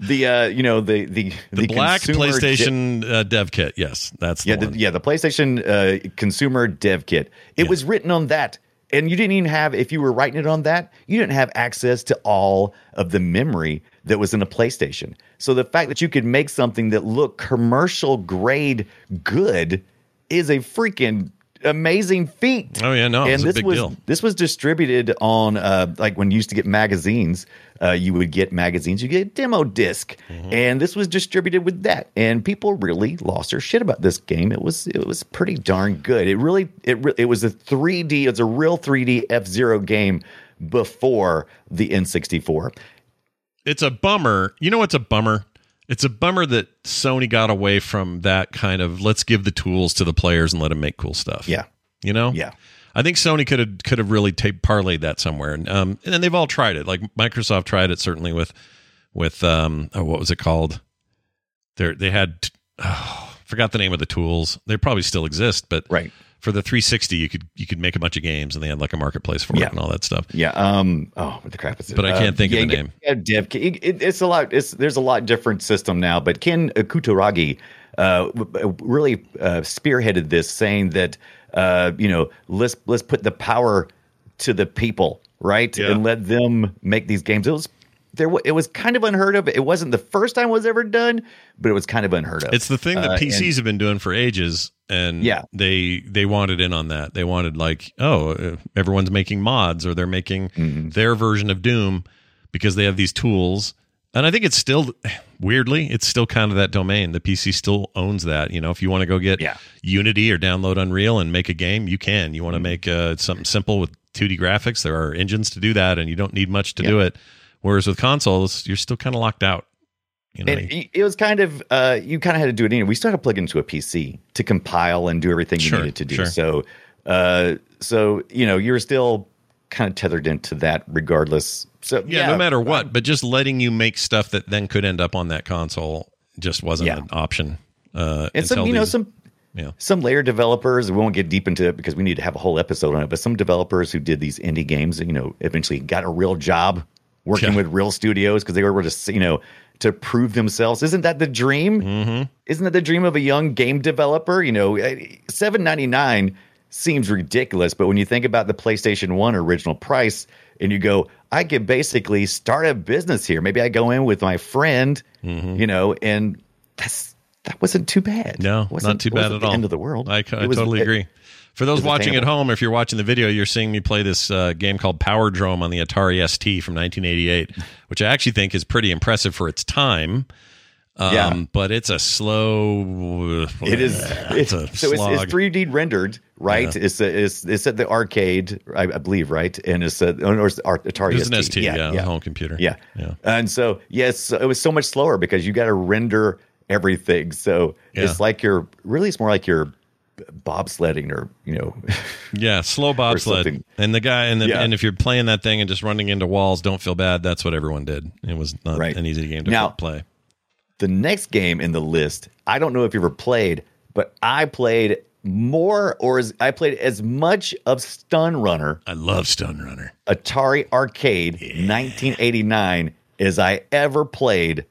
the uh you know the the the, black consumer de- PlayStation uh, dev kit. Yes, that's the yeah, one. the, yeah, the PlayStation uh, consumer dev kit. It was written on that, and you didn't even have. If you were writing it on that, you didn't have access to all of the memory that was in a PlayStation. So the fact that you could make something that looked commercial grade good is a freaking amazing feat. Oh yeah, no, and it's a this big was deal. this was distributed on uh, like when you used to get magazines. Uh, you would get magazines, you get a demo disk, Mm-hmm. and this was distributed with that. And people really lost their shit about this game. It was it was pretty darn good. It really it re- it was a 3D. It's a real 3D F Zero game before the N64. it's a bummer. You know what's a bummer? It's a bummer that Sony got away from that kind of let's give the tools to the players and let them make cool stuff. Yeah, You know? yeah. I think Sony could have could have really take parlayed that somewhere. And um and then they've all tried it. Like Microsoft tried it certainly with with um oh, what was it called? They they had oh, forgot the name of the tools. They probably still exist, but Right. For the 360 you could you could make a bunch of games and they had like a marketplace for Yeah. it and all that stuff. Yeah. Um. Oh, what the crap is it? But I can't Uh, think of the name. Yeah. It, it- it's a lot. It's there's a lot different system now. But Ken Kutaragi uh, really uh, spearheaded this, saying that uh, you know let's let's put the power to the people, right, Yeah. and let them make these games. It was there. It was kind of unheard of. It wasn't the first time it was ever done, but it was kind of unheard of. It's the thing that Uh, PCs and- have been doing for ages, and Yeah. they they wanted in on that. They wanted like, oh, uh, everyone's making mods or they're making Mm-hmm. their version of Doom because they have these tools. And I think it's still weirdly, it's still kind of that domain. The PC still owns that. You know, if you want to go get Yeah. Unity or download Unreal and make a game, you can. You Mm-hmm. want to make uh, something simple with 2D graphics, there are engines to do that, and you don't need much to do it. Whereas with consoles, you're still kind of locked out. You know, it, it was kind of uh, you kind of had to do it anyway. We still had to plug into a PC to compile and do everything you Sure, needed to do. sure. So, uh, so you know, you're still kind of tethered into that regardless. So yeah, no matter what, but just letting you make stuff that then could end up on that console just wasn't Yeah. an option. Uh, and some you know these- some yeah. some layer developers we won't get deep into it because we need to have a whole episode on it but some developers who did these indie games you know eventually got a real job working Yeah. with real studios because they were able to you know to prove themselves isn't that the dream mm-hmm. isn't that the dream of a young game developer you know eh, 799 seems ridiculous but when you think about the playstation 1 original price and you go i could basically start a business here maybe i go in with my friend you know and that's that wasn't too bad No, Wasn't- not too bad at the all. End of the world. I, I was- totally it- agree. For those watching at home, if you're watching the video, you're seeing me play this uh, game called Powerdrome on the Atari ST from 1988, which I actually think is pretty impressive for its time. Um, Yeah. but it's a slow. It is. It's It's, a so it's, slog. it's 3D rendered, right? Yeah. It's, it's it's at the arcade, I, I believe, right? And it's a, or it's Ar- Atari It was an ST. ST, yeah, the home computer. Yeah. Yeah. And so yes, it was so much slower because you got to render everything. So Yeah. it's like you're really it's more like you're bobsledding or you know Yeah, slow bobsled. And the guy, and the, Yeah. and if you're playing that thing and just running into walls, don't feel bad. That's what everyone did. It was not Right. an easy game to Now- play. the next game in the list. I don't know if you ever played, but I played more or as I played as much of Stun Runner. I love Stun Runner. Atari Arcade 1989 as I ever played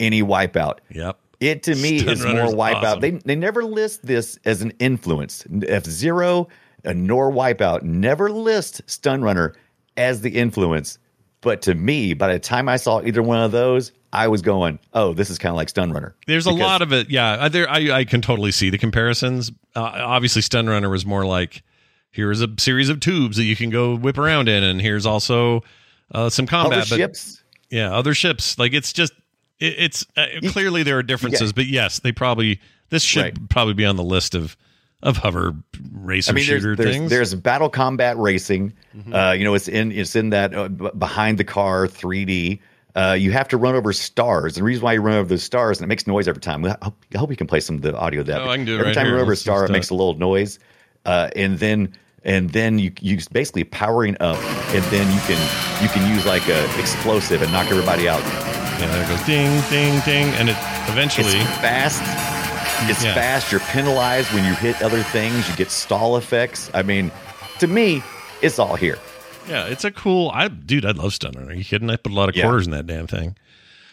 any Wipeout. Yep. It to me is more Wipeout. awesome. They they never list this as an influence. F Zero nor Wipeout never list Stun Runner as the influence. But to me, by the time I saw either one of those, I was going, "Oh, this is kind of like Stun Runner." There's a lot of it. Yeah, uh, there I, I can totally see the comparisons. Uh, obviously, Stun Runner was more like here's a series of tubes that you can go whip around in, and here's also uh, some combat. other but ships. yeah, other ships. Like it's just it, it's uh, clearly there are differences, but yes, they probably this should Right. probably be on the list of of hover racer I mean, there's, shooter there's, things. there's battle combat racing. Mm-hmm. Uh, you know, it's in it's in that uh, behind the car 3D. Uh, you have to run over stars. The reason why you run over those stars and it makes noise every time. I hope, I hope you can play some of the audio of that. Oh, I can do it every right time here. you run over a star, it uh, makes a little noise. Uh, and then and then you you basically powering up, and then you can you can use like a explosive and knock everybody out. Yeah, there it goes ding ding ding, and it eventually It's fast. It's Yeah. fast. You're penalized when you hit other things. You get stall effects. I mean, to me, it's all here. Yeah, it's a cool. I dude, I love Stun Runner. Are you kidding? I put a lot of Yeah. quarters in that damn thing.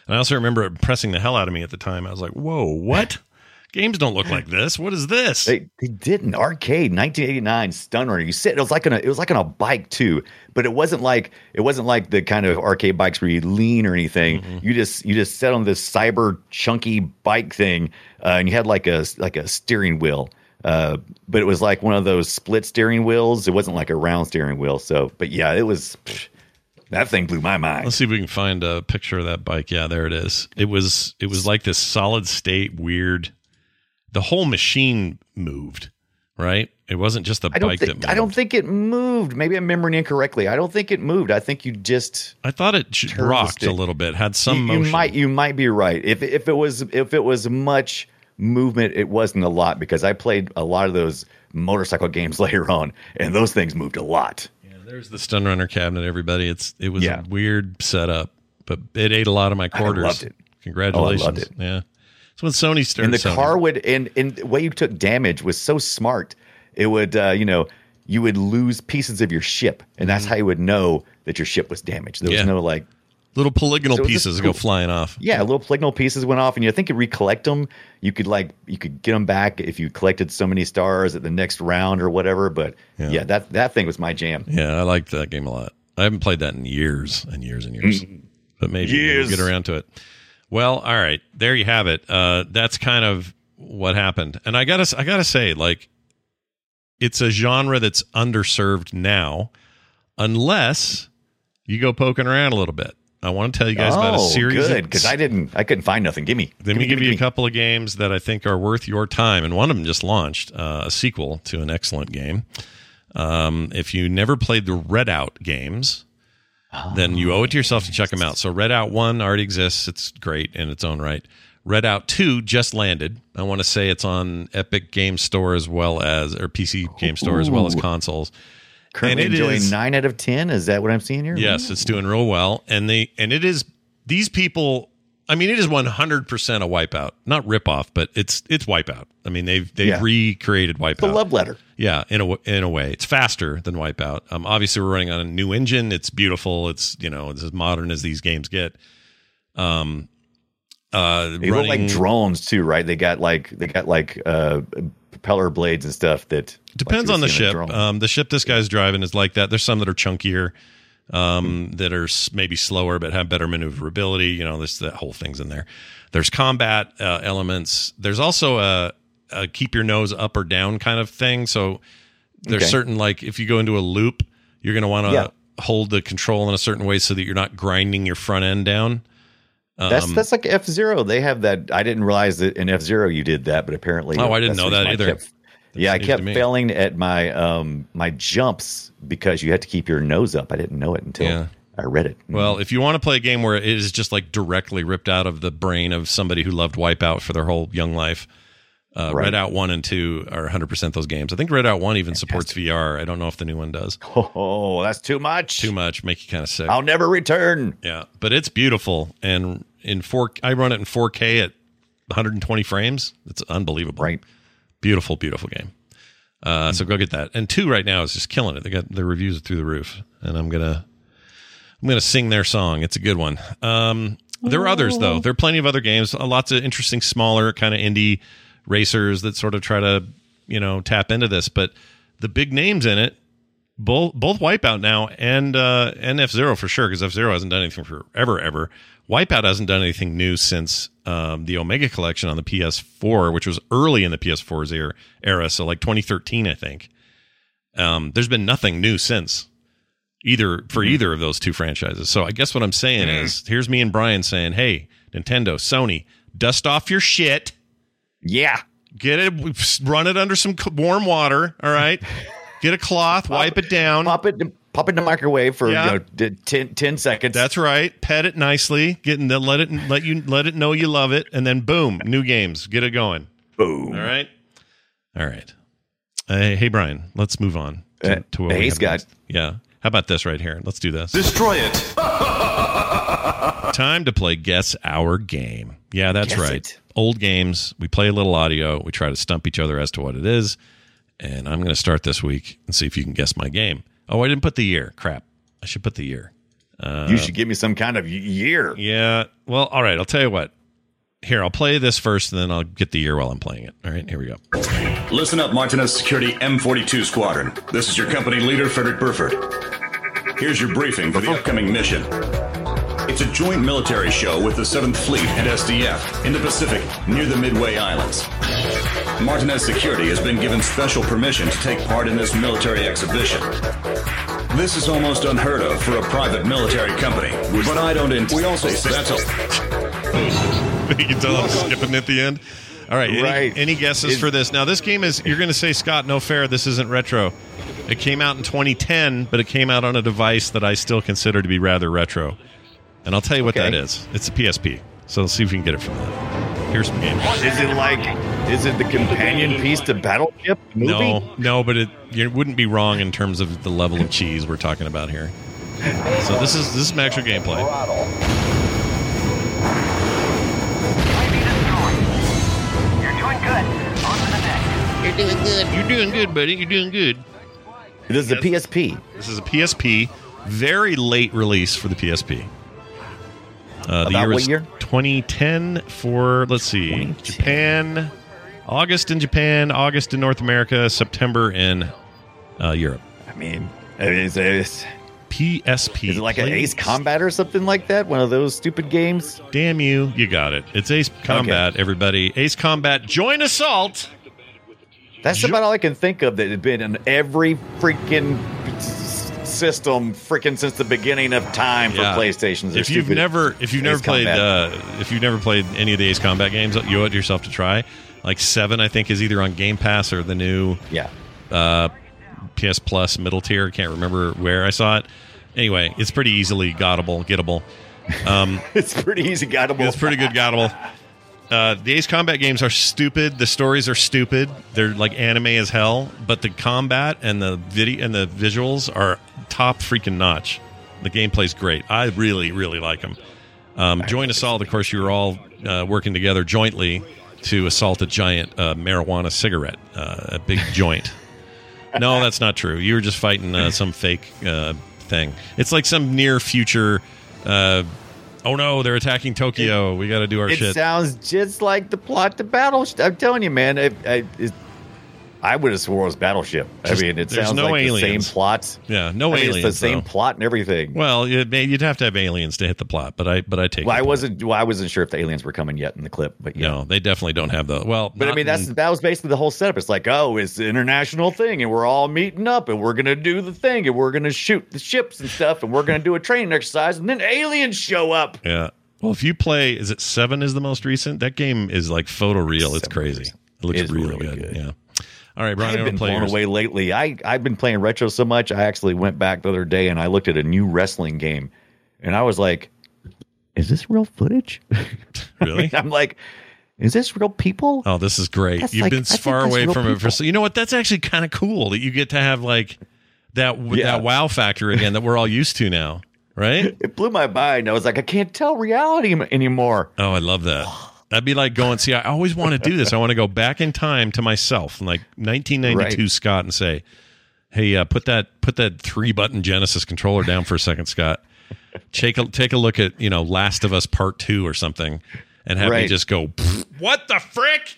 And I also remember it pressing the hell out of me at the time. I was like, "Whoa, what? Games don't look like this. What is this?" They, they didn't. arcade 1989 Stun Runner. You sit it was like on a it was like on a bike too, but it wasn't like it wasn't like the kind of arcade bikes where you lean or anything. You just you just sat on this cyber chunky bike thing, uh, and you had like a like a steering wheel. Uh, but it was like one of those split steering wheels. It wasn't like a round steering wheel. So, but yeah, it was psh, that thing blew my mind. Let's see if we can find a picture of that bike. Yeah, there it is. It was it was like this solid state weird. The whole machine moved, right? It wasn't just the I bike that moved. I don't think it moved. Maybe I'm remembering incorrectly. I don't think it moved. I think you just I thought it rocked a little bit, had some you, motion. you might you might be right. If if it was if it was much movement, it wasn't a lot because I played a lot of those motorcycle games later on, and those things moved a lot. Yeah, There's the Stun Runner cabinet, everybody. It's it was Yeah. a weird setup, but it ate a lot of my quarters. loved it. Congratulations. Oh, I loved it. Yeah. So when Sony started and the Sony- car would and and the way you took damage was so smart. It would uh, you know you would lose pieces of your ship, and that's how you would know that your ship was damaged. There was Mm-hmm. Yeah. no like little polygonal So just pieces cool. go flying off. Yeah, little polygonal pieces went off, and you think you recollect them. You could like you could get them back if you collected so many stars at the next round or whatever. But Yeah. yeah, that that thing was my jam. Yeah, I liked that game a lot. I haven't played that in years and years and years, but maybe we'll get around to it. Well, all right, there you have it. Uh, that's kind of what happened, and I gotta, I gotta say, like, it's a genre that's underserved now, unless you go poking around a little bit. I want to tell you guys about a Oh, series. good because I didn't, I couldn't find nothing. Gimme. Let me give you a couple of games that I think are worth your time, and one of them just launched uh, a sequel to an excellent game. Um, if you never played the Redout games, then you owe it to yourself to check them out. So Redout One already exists; it's great in its own right. Redout Two just landed. I want to say it's on Epic Game Store as well as or PC Game Store as well as consoles. Currently And it enjoying is- nine out of ten. Is that what I'm seeing here? Yes, it's doing real well, and they and it is these people. I mean, it is one hundred percent a wipeout, not ripoff, but it's it's wipeout. I mean, they've they've Yeah. recreated wipeout. The love letter. Yeah, in a in a way, it's faster than Wipeout. Um, obviously, we're running on a new engine. It's beautiful. It's you know it's as modern as these games get. Um, uh, They look running like drones too, right? They got like they got like uh, propeller blades and stuff. That depends like on the see in a ship. Um, the ship this guy's driving is like that. There's some that are chunkier, um, that are maybe slower but have better maneuverability. You know, this that whole thing's in there. There's combat uh, elements. There's also a, a keep your nose up or down kind of thing. So there's Okay. certain like if you go into a loop, you're going to want to Yeah. hold the control in a certain way so that you're not grinding your front end down. that's Um, that's like F-Zero. They have that. I didn't realize that in F-Zero you did that, but apparently. Oh, I didn't know that either. kept- yeah, I kept failing at my um my jumps because you had to keep your nose up. I didn't know it until Yeah. I read it. Well, if you want to play a game where it is just like directly ripped out of the brain of somebody who loved Wipeout for their whole young life, uh, Right. Redout 1 and 2 are 100% those games. I think Redout 1 even supports VR. I don't know if the new one does. Oh, that's too much. Too much, make you kind of sick. I'll never return. Yeah, but it's beautiful and in 4 I run it in 4K at 120 frames. It's unbelievable. Right. Beautiful, beautiful game. Uh, so go get that. And 2 right now is just killing it. They got their reviews through the roof and I'm going to I'm to sing their song. It's a good one. Um, there are others though. There are plenty of other games. Uh, lots of interesting, smaller kind of indie racers that sort of try to, you know, tap into this. But the big names in it, both both Wipeout now and uh, and F-Zero for sure, because F-Zero hasn't done anything for ever ever. Wipeout hasn't done anything new since um, the Omega Collection on the PS4, which was early in the PS4's era, era so like 2013, I think. Um, there's been nothing new since either for either of those two franchises. So I guess what I'm saying is here's me and Brian saying, "Hey, Nintendo, Sony, dust off your shit. Yeah. Get it run it under some warm water, all right? Get a cloth, wipe it down. Pop it. Pop it in the microwave for Yeah. you know, 10, 10 seconds. That's right. Pet it nicely. Get in the, let it let you let it know you love it and then boom, new games. Get it going. boom. All right. All right. Uh, hey Brian, let's move on to, Uh, to what hey, we have Scott. next. Yeah. How about this right here? Let's do this. Destroy it. Time to play Guess Our Game. Yeah, that's Guess right. it. Old games. We play a little audio. We try to stump each other as to what it is. And I'm going to start this week and see if you can guess my game. Oh, I didn't put the year. Crap. I should put the year. you should give me some kind of year. Yeah. Well, all right. I'll tell you what. Here, I'll play this first, and then I'll get the year while I'm playing it. All right, here we go. Listen up, Martinez Security M42 Squadron. This is your company leader, Frederick Burford. Here's your briefing for the upcoming mission. It's a joint military show with the 7th Fleet and SDF in the Pacific near the Midway Islands. Martinez Security has been given special permission to take part in this military exhibition. This is almost unheard of for a private military company, but I don't. Int- we also that's all. you can tell I'm skipping at the end. All right. Any, Right. any guesses It- for this? Now, this game is, you're going to say, Scott, no fair. This isn't retro. It came out in 2010, but it came out on a device that I still consider to be rather retro. And I'll tell you what Okay. that is. It's a PSP. So let's see if we can get it from that. Here's some games. Is it like? Is it the companion piece to Battleship movie? No, no, but it you wouldn't be wrong in terms of the level of cheese we're talking about here. So this is this is some actual gameplay. You're doing good. You're doing good, buddy. You're doing good. This is a PSP. This is a PSP, very late release for the PSP. Uh, the year what was year? 2010 for let's see, 2010. Japan, August in Japan, August in North America, September in uh, Europe. I mean, is, is, PSP. is it like an Ace Combat or something like that? One of those stupid games? Damn you, you got it. It's Ace Combat, everybody. Ace Combat, Joint Assault. That's about all I can think of that had been in every freaking system freaking since the beginning of time for Yeah. PlayStations. They're If you've never, if you've never played, uh, if you've never played any of the Ace Combat games, you owe it yourself to try. Like seven, I think, is either on Game Pass or the new yeah, uh, PS Plus middle tier. Can't remember where I saw it. Anyway, it's pretty easily gottable, gettable. Um, it's pretty easy, gottable. it's pretty good gottable. Uh, the Ace Combat games are stupid. The stories are stupid. They're like anime as hell. But the combat and the video and the visuals are top freaking notch. The gameplay's great. I really, really like them. Um, Joint Assault, of course, you were all uh, working together jointly to assault a giant uh, marijuana cigarette, uh, a big joint. No, that's not true. You were just fighting uh, some fake uh, thing. It's like some near future. Oh no, they're attacking Tokyo. We got to do our it shit. sounds just like the plot to Battle. I'm telling you, man. I, I, it, I would have swore it was Battleship. Just- I mean, it sounds no like aliens. the same plot. yeah, no I mean, aliens. It's the same though. plot and everything. Well, you'd, you'd have to have aliens to hit the plot, but I but I take. Well, I wasn't. Well, I wasn't sure if the aliens were coming yet in the clip, but yeah. No, they definitely don't have the. Well, But I mean, that's in- that was basically the whole setup. It's like, oh, it's the international thing, and we're all meeting up, and we're gonna do the thing, and we're gonna shoot the ships and stuff, and we're gonna do a training exercise, and then aliens show up. Yeah. Well, if you play, is it seven? Is the most recent? That game is like photoreal. It's crazy. It looks It's really, really good. Yeah. All right, Brian, I've been blown yours. away lately. I I've been playing retro so much. I actually went back the other day and I looked at a new wrestling game, and I was like, "Is this real footage?" Really? I'm like, "Is this real people?" Oh, this is great. That's You've like- been I far away from it for so. You know what? That's actually kind of cool that you get to have like that Yeah. that wow factor again that we're all used to now, right? It blew my mind. I was like, "I can't tell reality anymore." Oh, I love that. That'd be like going. See, I always want to do this. I want to go back in time to myself, like 1992 Right. Scott, and say, "Hey, uh, put that put that three button Genesis controller down for a second, Scott. Take a take a look at you know Last of Us Part Two or something, and have me just go, "What the frick?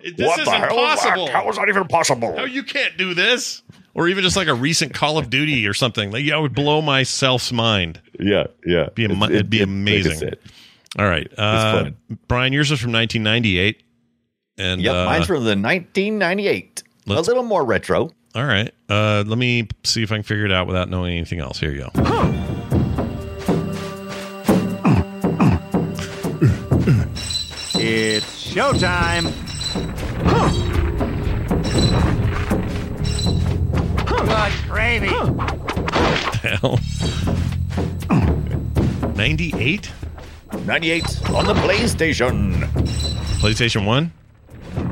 This What is the hell? impossible. How is that even possible? How you can't do this?" Or even just like a recent Call of Duty or something. Like, yeah, it would blow myself's mind. Yeah, yeah. Be am- It's- it'd be it- amazing. said. All right, uh. Brian, yours is from 1998, and Yep, uh, mine's from the 1998. A little more retro. all right. Uh, let me see if I can figure it out without knowing anything else. Here you go. It's showtime. Good gravy. Hell, 98 98 on the PlayStation. PlayStation One.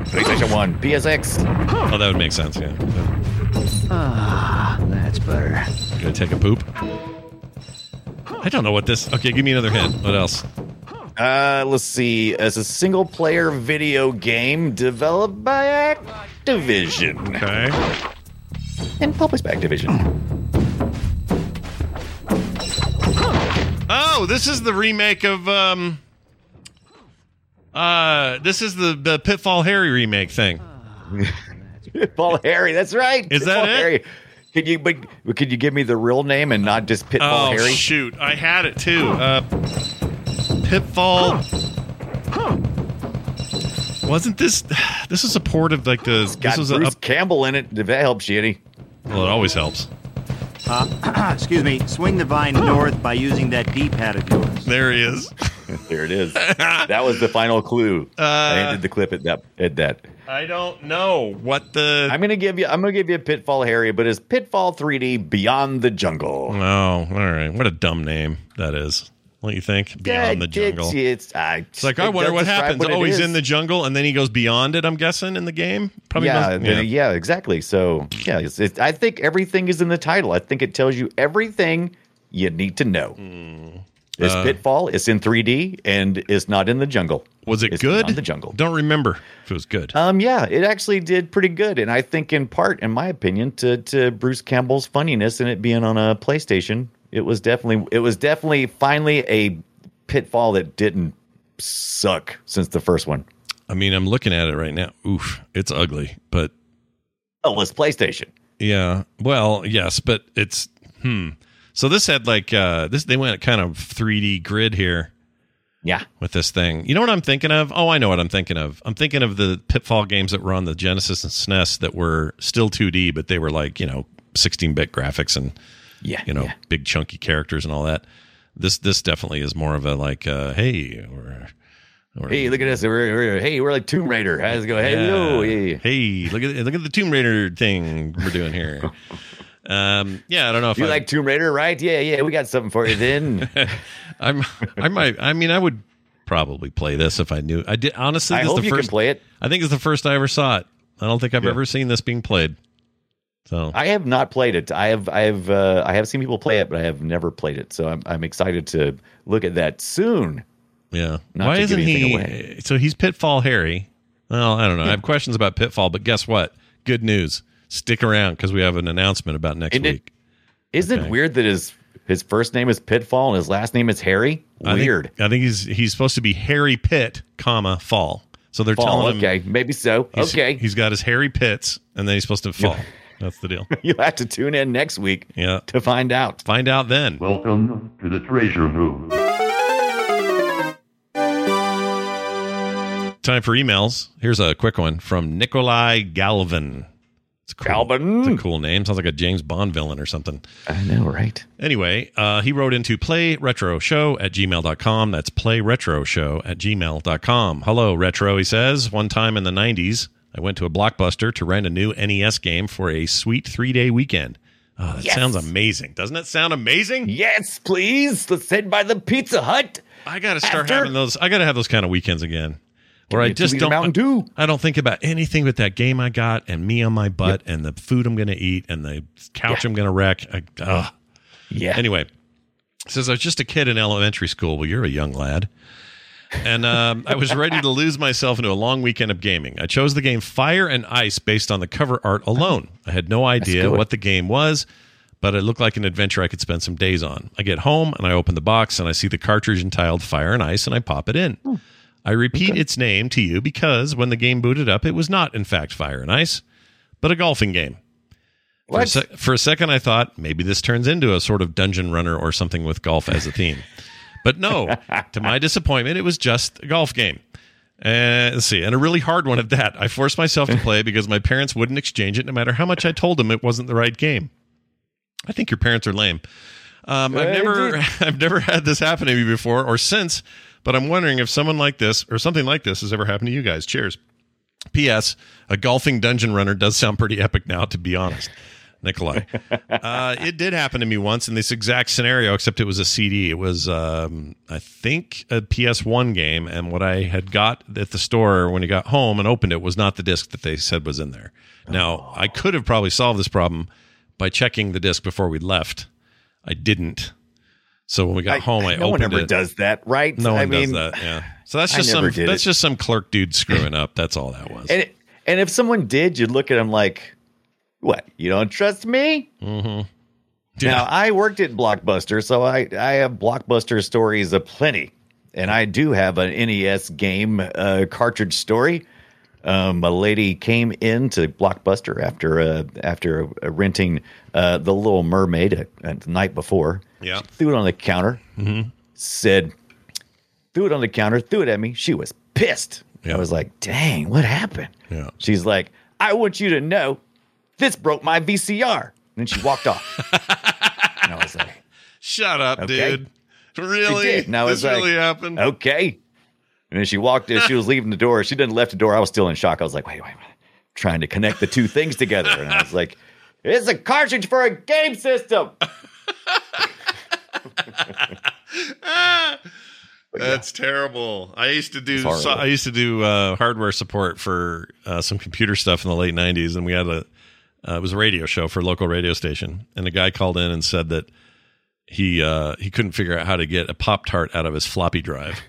PlayStation 1, PSX. Oh, that would make sense. Yeah. Ah, that's better. You Gonna take a poop. I don't know what this. Okay, give me another hint. What else? Uh, let's see. As a single player video game developed by Activision Okay. and published by Activision. Oh, this is the remake of um. Uh, this is the the Pitfall Harry remake thing. Pitfall Harry, that's right. Is that it? Harry. Could you but could you give me the real name and not just Pitfall oh Harry? shoot, I had it too. Uh, Pitfall. Wasn't this? This is a port of like the. Got This was a. Bruce Up, Campbell in it. If that helps you any. well, it always helps. Uh, excuse me. Swing the vine north by using that D-pad of yours. There he is. there it is. that was the final clue. I ended the clip at that at that. I don't know what the. I'm gonna give you I'm gonna give you a Pitfall Harry, but it's Pitfall 3D Beyond the Jungle. Oh, all right. What a dumb name that is. What do you think? Beyond the jungle. It's, it's, uh, It's like it I wonder what happens. what oh, he's is. in the jungle, and then he goes beyond it. I'm guessing in the game. Probably yeah, then- yeah, exactly. So yeah, it, I think everything is in the title. I think it tells you everything you need to know. This Uh, Pitfall is in 3D and it's not in the jungle. Was it It's good? the jungle. Don't remember if it was good. Um, yeah, it actually did pretty good, and I think in part, in my opinion, to to Bruce Campbell's funniness and it being on a PlayStation, it was definitely it was definitely finally a pitfall that didn't suck since the first one. I mean, I'm looking at it right now. Oof, it's ugly, but Oh, it's PlayStation. yeah. Well, yes, but it's hmm. So this had like uh this they went kind of 3D grid here. Yeah. With this thing. You know what I'm thinking of? Oh, I know what I'm thinking of. I'm thinking of the Pitfall games that were on the Genesis and SNES that were still 2D, but they were like, you know, 16-bit graphics and yeah, you know, big chunky characters and all that. This this definitely is more of a like uh hey, we're or- Hey, look at us! We're, we're- hey, we're like Tomb Raider. How's it go? Hey, yo, hey. Hey, look at look at the Tomb Raider thing we're doing here. um, yeah, I don't know if you I, like Tomb Raider, right? Yeah, yeah. We got something for you then. I'm I might I mean I would probably play this if I knew. I did honestly. I hope the you can play it. I think it's the first I ever saw it. I don't think I've Yeah. ever seen this being played. So I have not played it. I have I have uh, I have seen people play it, but I have never played it. So I'm I'm excited to look at that soon. yeah, Not why isn't he? away. So he's Pitfall Harry. Well, I don't know. I have questions about Pitfall, but guess what? Good news. Stick around because we have an announcement about next it- week. Isn't Okay. it weird that his his first name is Pitfall and his last name is Harry? I think- Weird. I think, he's he's supposed to be Harry Pitt, comma Fall. So they're Fall, telling him okay, maybe so. he's, okay, he's got his Harry Pitts, and then he's supposed to fall. That's the deal. you'll have to tune in next week Yeah, to find out. find out then. Welcome to the treasure room. Time for emails. Here's a quick one from Nikolai Galvin. It's cool. Galvin? It's a cool name. Sounds like a James Bond villain or something. I know, right? Anyway, uh, he wrote into playretroshow at gmail.com. That's playretroshow at gmail.com. Hello, Retro, he says. One time in the 90s, I went to a Blockbuster to rent a new NES game for a sweet three day weekend. Oh, that Yes. sounds amazing. Doesn't it sound amazing? Yes, please. Let's head by the Pizza Hut. I got to start After- having those. I got to have those kind of weekends again. Where I just don't. Mountain Dew. I don't think about anything but that game I got and me on my butt and the food I'm going to eat and the couch I'm going to wreck. I. Yeah. Anyway, says I was just a kid in elementary school. Well, you're a young lad. And um, I was ready to lose myself into a long weekend of gaming. I chose the game Fire and Ice based on the cover art alone. I had no idea what the game was, but it looked like an adventure I could spend some days on. I get home and I open the box and I see the cartridge entitled Fire and Ice and I pop it in. I repeat its name to you because when the game booted up, it was not, in fact, Fire and Ice, but a golfing game. For a, sec- for a second, I thought maybe this turns into a sort of dungeon runner or something with golf as a theme. But no, to my disappointment, it was just a golf game. Uh, let's see, and a really hard one at that. I forced myself to play because my parents wouldn't exchange it no matter how much I told them it wasn't the right game. I think your parents are lame. Um, I've never. I've never had this happen to me before or since, but I'm wondering if someone like this or something like this has ever happened to you guys. Cheers. P.S. A golfing dungeon runner does sound pretty epic now, to be honest. Nikolai. Uh, it did happen to me once in this exact scenario, except it was a CD. It was, um, I think, a PS1 game, and what I had got at the store when I got home and opened it was not the disc that they said was in there. Now, I could have probably solved this problem by checking the disc before we left. I didn't. So when we got home, I no one opened ever it. does that, right? No one I mean, does that. Yeah. So that's just some. That's it. just some clerk dude screwing up. That's all that was. And and if someone did, you'd look at him like, "What? You don't trust me?" mm-hmm. Now I worked at Blockbuster, so I I have Blockbuster stories aplenty, and I do have an NES game uh, cartridge story. Um, a lady came into Blockbuster after uh, after uh, renting uh, the Little Mermaid a night before. Yeah. threw it on the counter. Mm-hmm. Said, threw it on the counter, threw it at me. She was pissed. Yeah. I was like, "Dang, what happened?" Yeah. She's like, I want you to know this broke my VCR. And then she walked off. and I was like, Shut up, Okay. dude. Really? She did. And I was this like, really happened? okay. And then she walked as she was leaving the door. She didn't left the door. I was still in shock. I was like, wait, wait, wait. Trying to connect the two things together. And I was like, it's a cartridge for a game system. That's terrible. I used to do. So, I used to do uh, hardware support for uh, some computer stuff in the late '90s, and we had a. Uh, it was a radio show for a local radio station, and a guy called in and said that he uh, he couldn't figure out how to get a pop tart out of his floppy drive.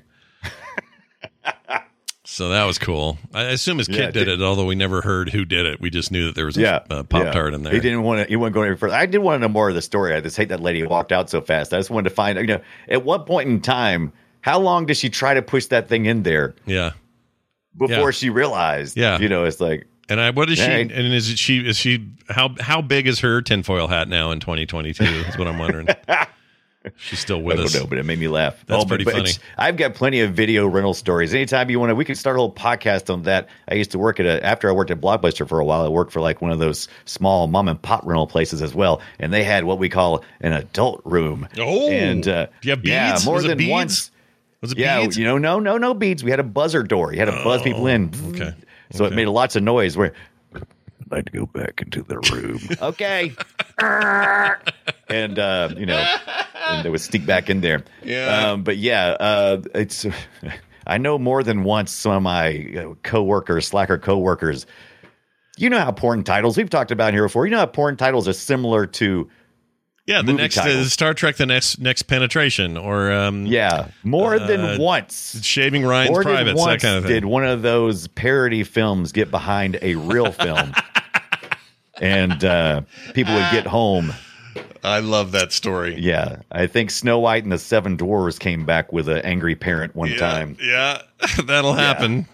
so that was cool. I assume his kid Yeah, did did- it, although we never heard who did it. We just knew that there was a, Yeah. pop tart yeah. in there. He didn't want to, he wasn't going any further. I did want to know more of the story. I just hate that lady walked out so fast. I just wanted to find, you know, at what point in time, how long did she try to push that thing in there yeah. before she realized? Yeah. You know, it's like, And I, what is she? Right. And is it she? Is she? How how big is her tinfoil hat now in 2022? Is what I'm wondering. She's still I with don't us. know, but it made me laugh. That's but- pretty but funny. I've got plenty of video rental stories. Anytime you want to, we can start a whole podcast on that. I used to work at a, after I worked at Blockbuster for a while, I worked for like one of those small mom and pop rental places as well. And they had what we call an adult room. Oh, and uh, you have yeah, more Was than beads? once. Was it yeah, beads? you know, no, no, no beads. We had a buzzer door. You had to buzz people in. Okay. So Okay. it made lots of noise. Where I'd like to go back into the room. okay. and uh, you know, and they would sneak back in there. Yeah. Um, but yeah, uh, it's I know more than once some of my uh, coworkers, Slacker coworkers, you know how porn titles we've talked about here before. You know how porn titles are similar to Yeah, the next is Star Trek: The Next Next Penetration, or um, yeah, more uh, than once. Shaving Ryan's More Privates, that kind of thing. Did one of those parody films get behind a real film, and uh, people would get home. I love that story. Yeah, I think Snow White and the Seven Dwarfs came back with an angry parent one time. Yeah, that'll happen.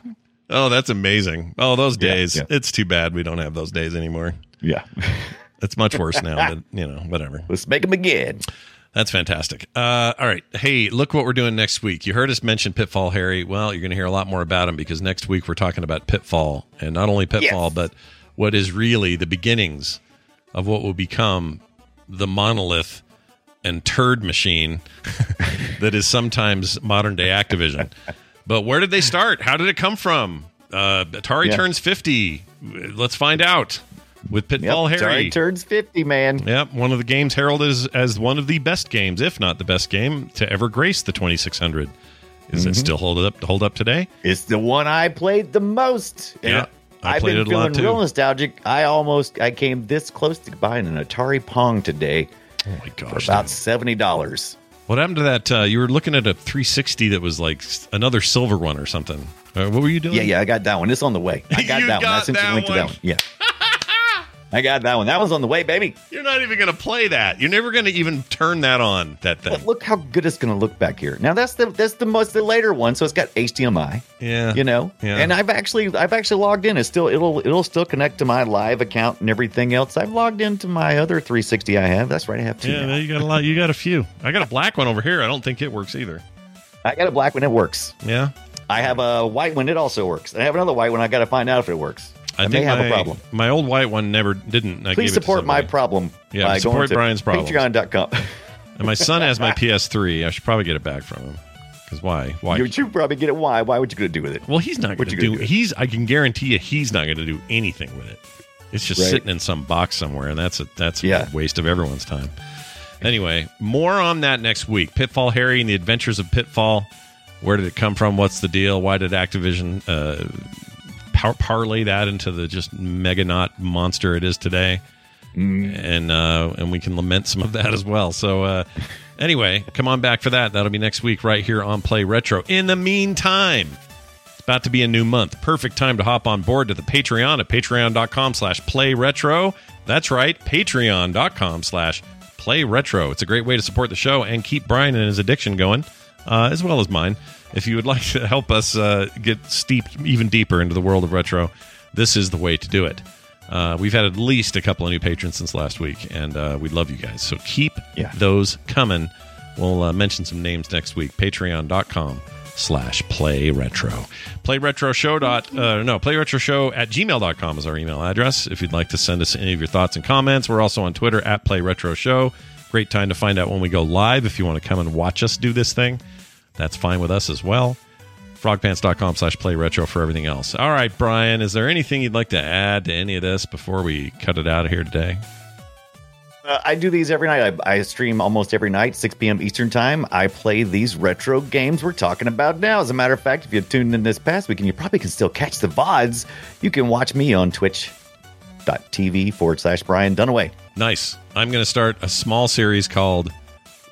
Oh, that's amazing. Oh, those Yeah, days. yeah. It's too bad we don't have those days anymore. Yeah, It's much worse now, but you know, whatever. let's make them again. That's fantastic. Uh, all right. Hey, look what we're doing next week. You heard us mention Pitfall Harry. Well, you're going to hear a lot more about him because next week we're talking about Pitfall and not only Pitfall, but what is really the beginnings of what will become the monolith and turd machine that is sometimes modern day Activision. But where did they start? How did it come from? Uh, Atari Yeah. turns 50. Let's find out with Pitfall Yep, Harry. Turns fifty, man. Yep, one of the games heralded as, as one of the best games, if not the best game, to ever grace the 2600. Is it Mhm. still hold up hold up today? It's the one I played the most. Yeah, I I've played been it a lot, feeling too. real nostalgic. I almost I came this close to buying an Atari Pong today. Oh my gosh! For about seventy dollars. What happened to that? Uh, you were looking at a 360 that was like another silver one or something. Uh, what were you doing? Yeah, yeah, I got that one. It's on the way. I got that one. I got sent you a link to that one. one. Yeah. I got that one. That one's on the way, baby. You're not even going to play that. You're never going to even turn that on. That thing. But look how good it's going to look back here. Now that's the that's the most the later one, so it's got HDMI. Yeah. You know, Yeah. and I've actually I've actually logged in. It's still it'll it'll still connect to my live account and everything else. I've logged into my other 360 I have. That's right, I have two. Yeah, now. you got a lot. You got a few. I got a black one over here. I don't think it works either. I got a black one. It works. Yeah. I have a white one. It also works. And I have another white one. I got to find out if it works. I, may think have my, a problem. My old white one never didn't. I Please gave it to support my problem. Yeah, support Brian's problem. Patreon.com. And my son has my PS3. I should probably get it back from him. Because why? Why? You should probably get it. Why? Why would you going to do with it? Well, he's not going to do. do it? He's. I can guarantee you, he's not going to do anything with it. It's just Right. sitting in some box somewhere, and that's a that's Yeah. a waste of everyone's time. Anyway, more on that next week. Pitfall Harry and the Adventures of Pitfall. Where did it come from? What's the deal? Why did Activision uh, par- parlay that into the just meganaut monster it is today? And uh, and we can lament some of that as well. So uh, anyway, come on back for that. That'll be next week right here on Play Retro. In the meantime, it's about to be a new month. Perfect time to hop on board to the Patreon at patreon.com slash play retro. That's right, patreon.com slash play retro. It's a great way to support the show and keep Brian and his addiction going, uh, as well as mine. If you would like to help us uh, get steeped even deeper into the world of retro, this is the way to do it. Uh, we've had at least a couple of new patrons since last week, and uh, we love you guys. So keep Yeah. those coming. We'll uh, mention some names next week. Patreon.com slash play retro. Play retro show dot uh, no play retro show at gmail.com is our email address. If you'd like to send us any of your thoughts and comments, we're also on Twitter at play retro show. Great time to find out when we go live. If you want to come and watch us do this thing, that's fine with us as well frogpants.com slash play retro for everything else all right brian is there anything you'd like to add to any of this before we cut it out of here today Uh, I do these every night. I, I stream almost every night, 6 p.m. Eastern Time. I play these retro games we're talking about now. As a matter of fact, if you tuned in this past week and you probably can still catch the VODs, you can watch me on twitch.tv forward slash Brian Dunaway. nice i'm going to start a small series called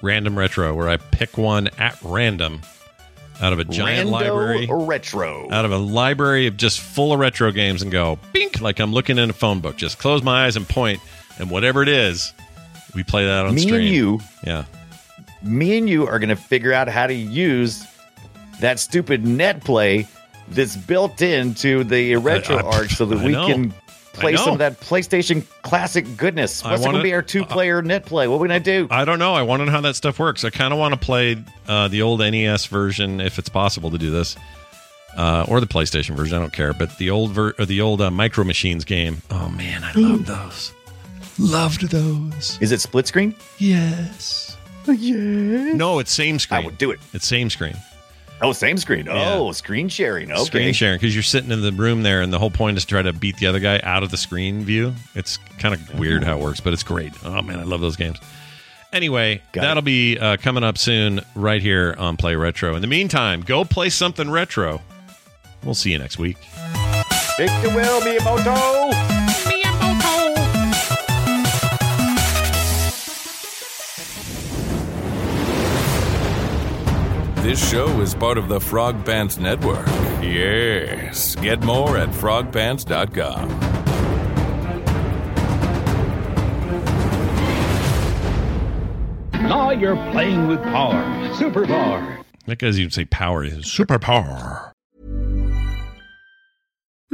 random retro where i pick one at random out of a giant Rando library Retro. out of a library of just full of retro games and go bink like i'm looking in a phone book just close my eyes and point and whatever it is we play that on Me stream and you, yeah me and you are going to figure out how to use that stupid net play that's built into the retro I- arc so that I we know. can play some of that PlayStation classic goodness. I What's going wanna- to be our two player net play? What are we going to do? I don't know. I want to know how that stuff works. I kind of want to play uh, the old NES version if it's possible to do this, uh, or the PlayStation version. I don't care. But the old ver- or the old uh, Micro Machines game. Oh man, I love those. Loved those. Is it split screen? Yes. Yeah. No, it's same screen. I would do it. It's same screen. Oh, same screen. Yeah. Oh, screen sharing. Okay. Screen sharing because you're sitting in the room there, and the whole point is to try to beat the other guy out of the screen view. It's kind of weird how it works, but it's great. Oh man, I love those games. Anyway, that'll be uh, coming up soon right here on Play Retro. In the meantime, go play something retro. We'll see you next week. Take the wheel, Miyamoto. This show is part of the Frog Pants Network. Yes. Get more at frogpants.com. Now you're playing with power. Super power. That guy's even say power. Is super power.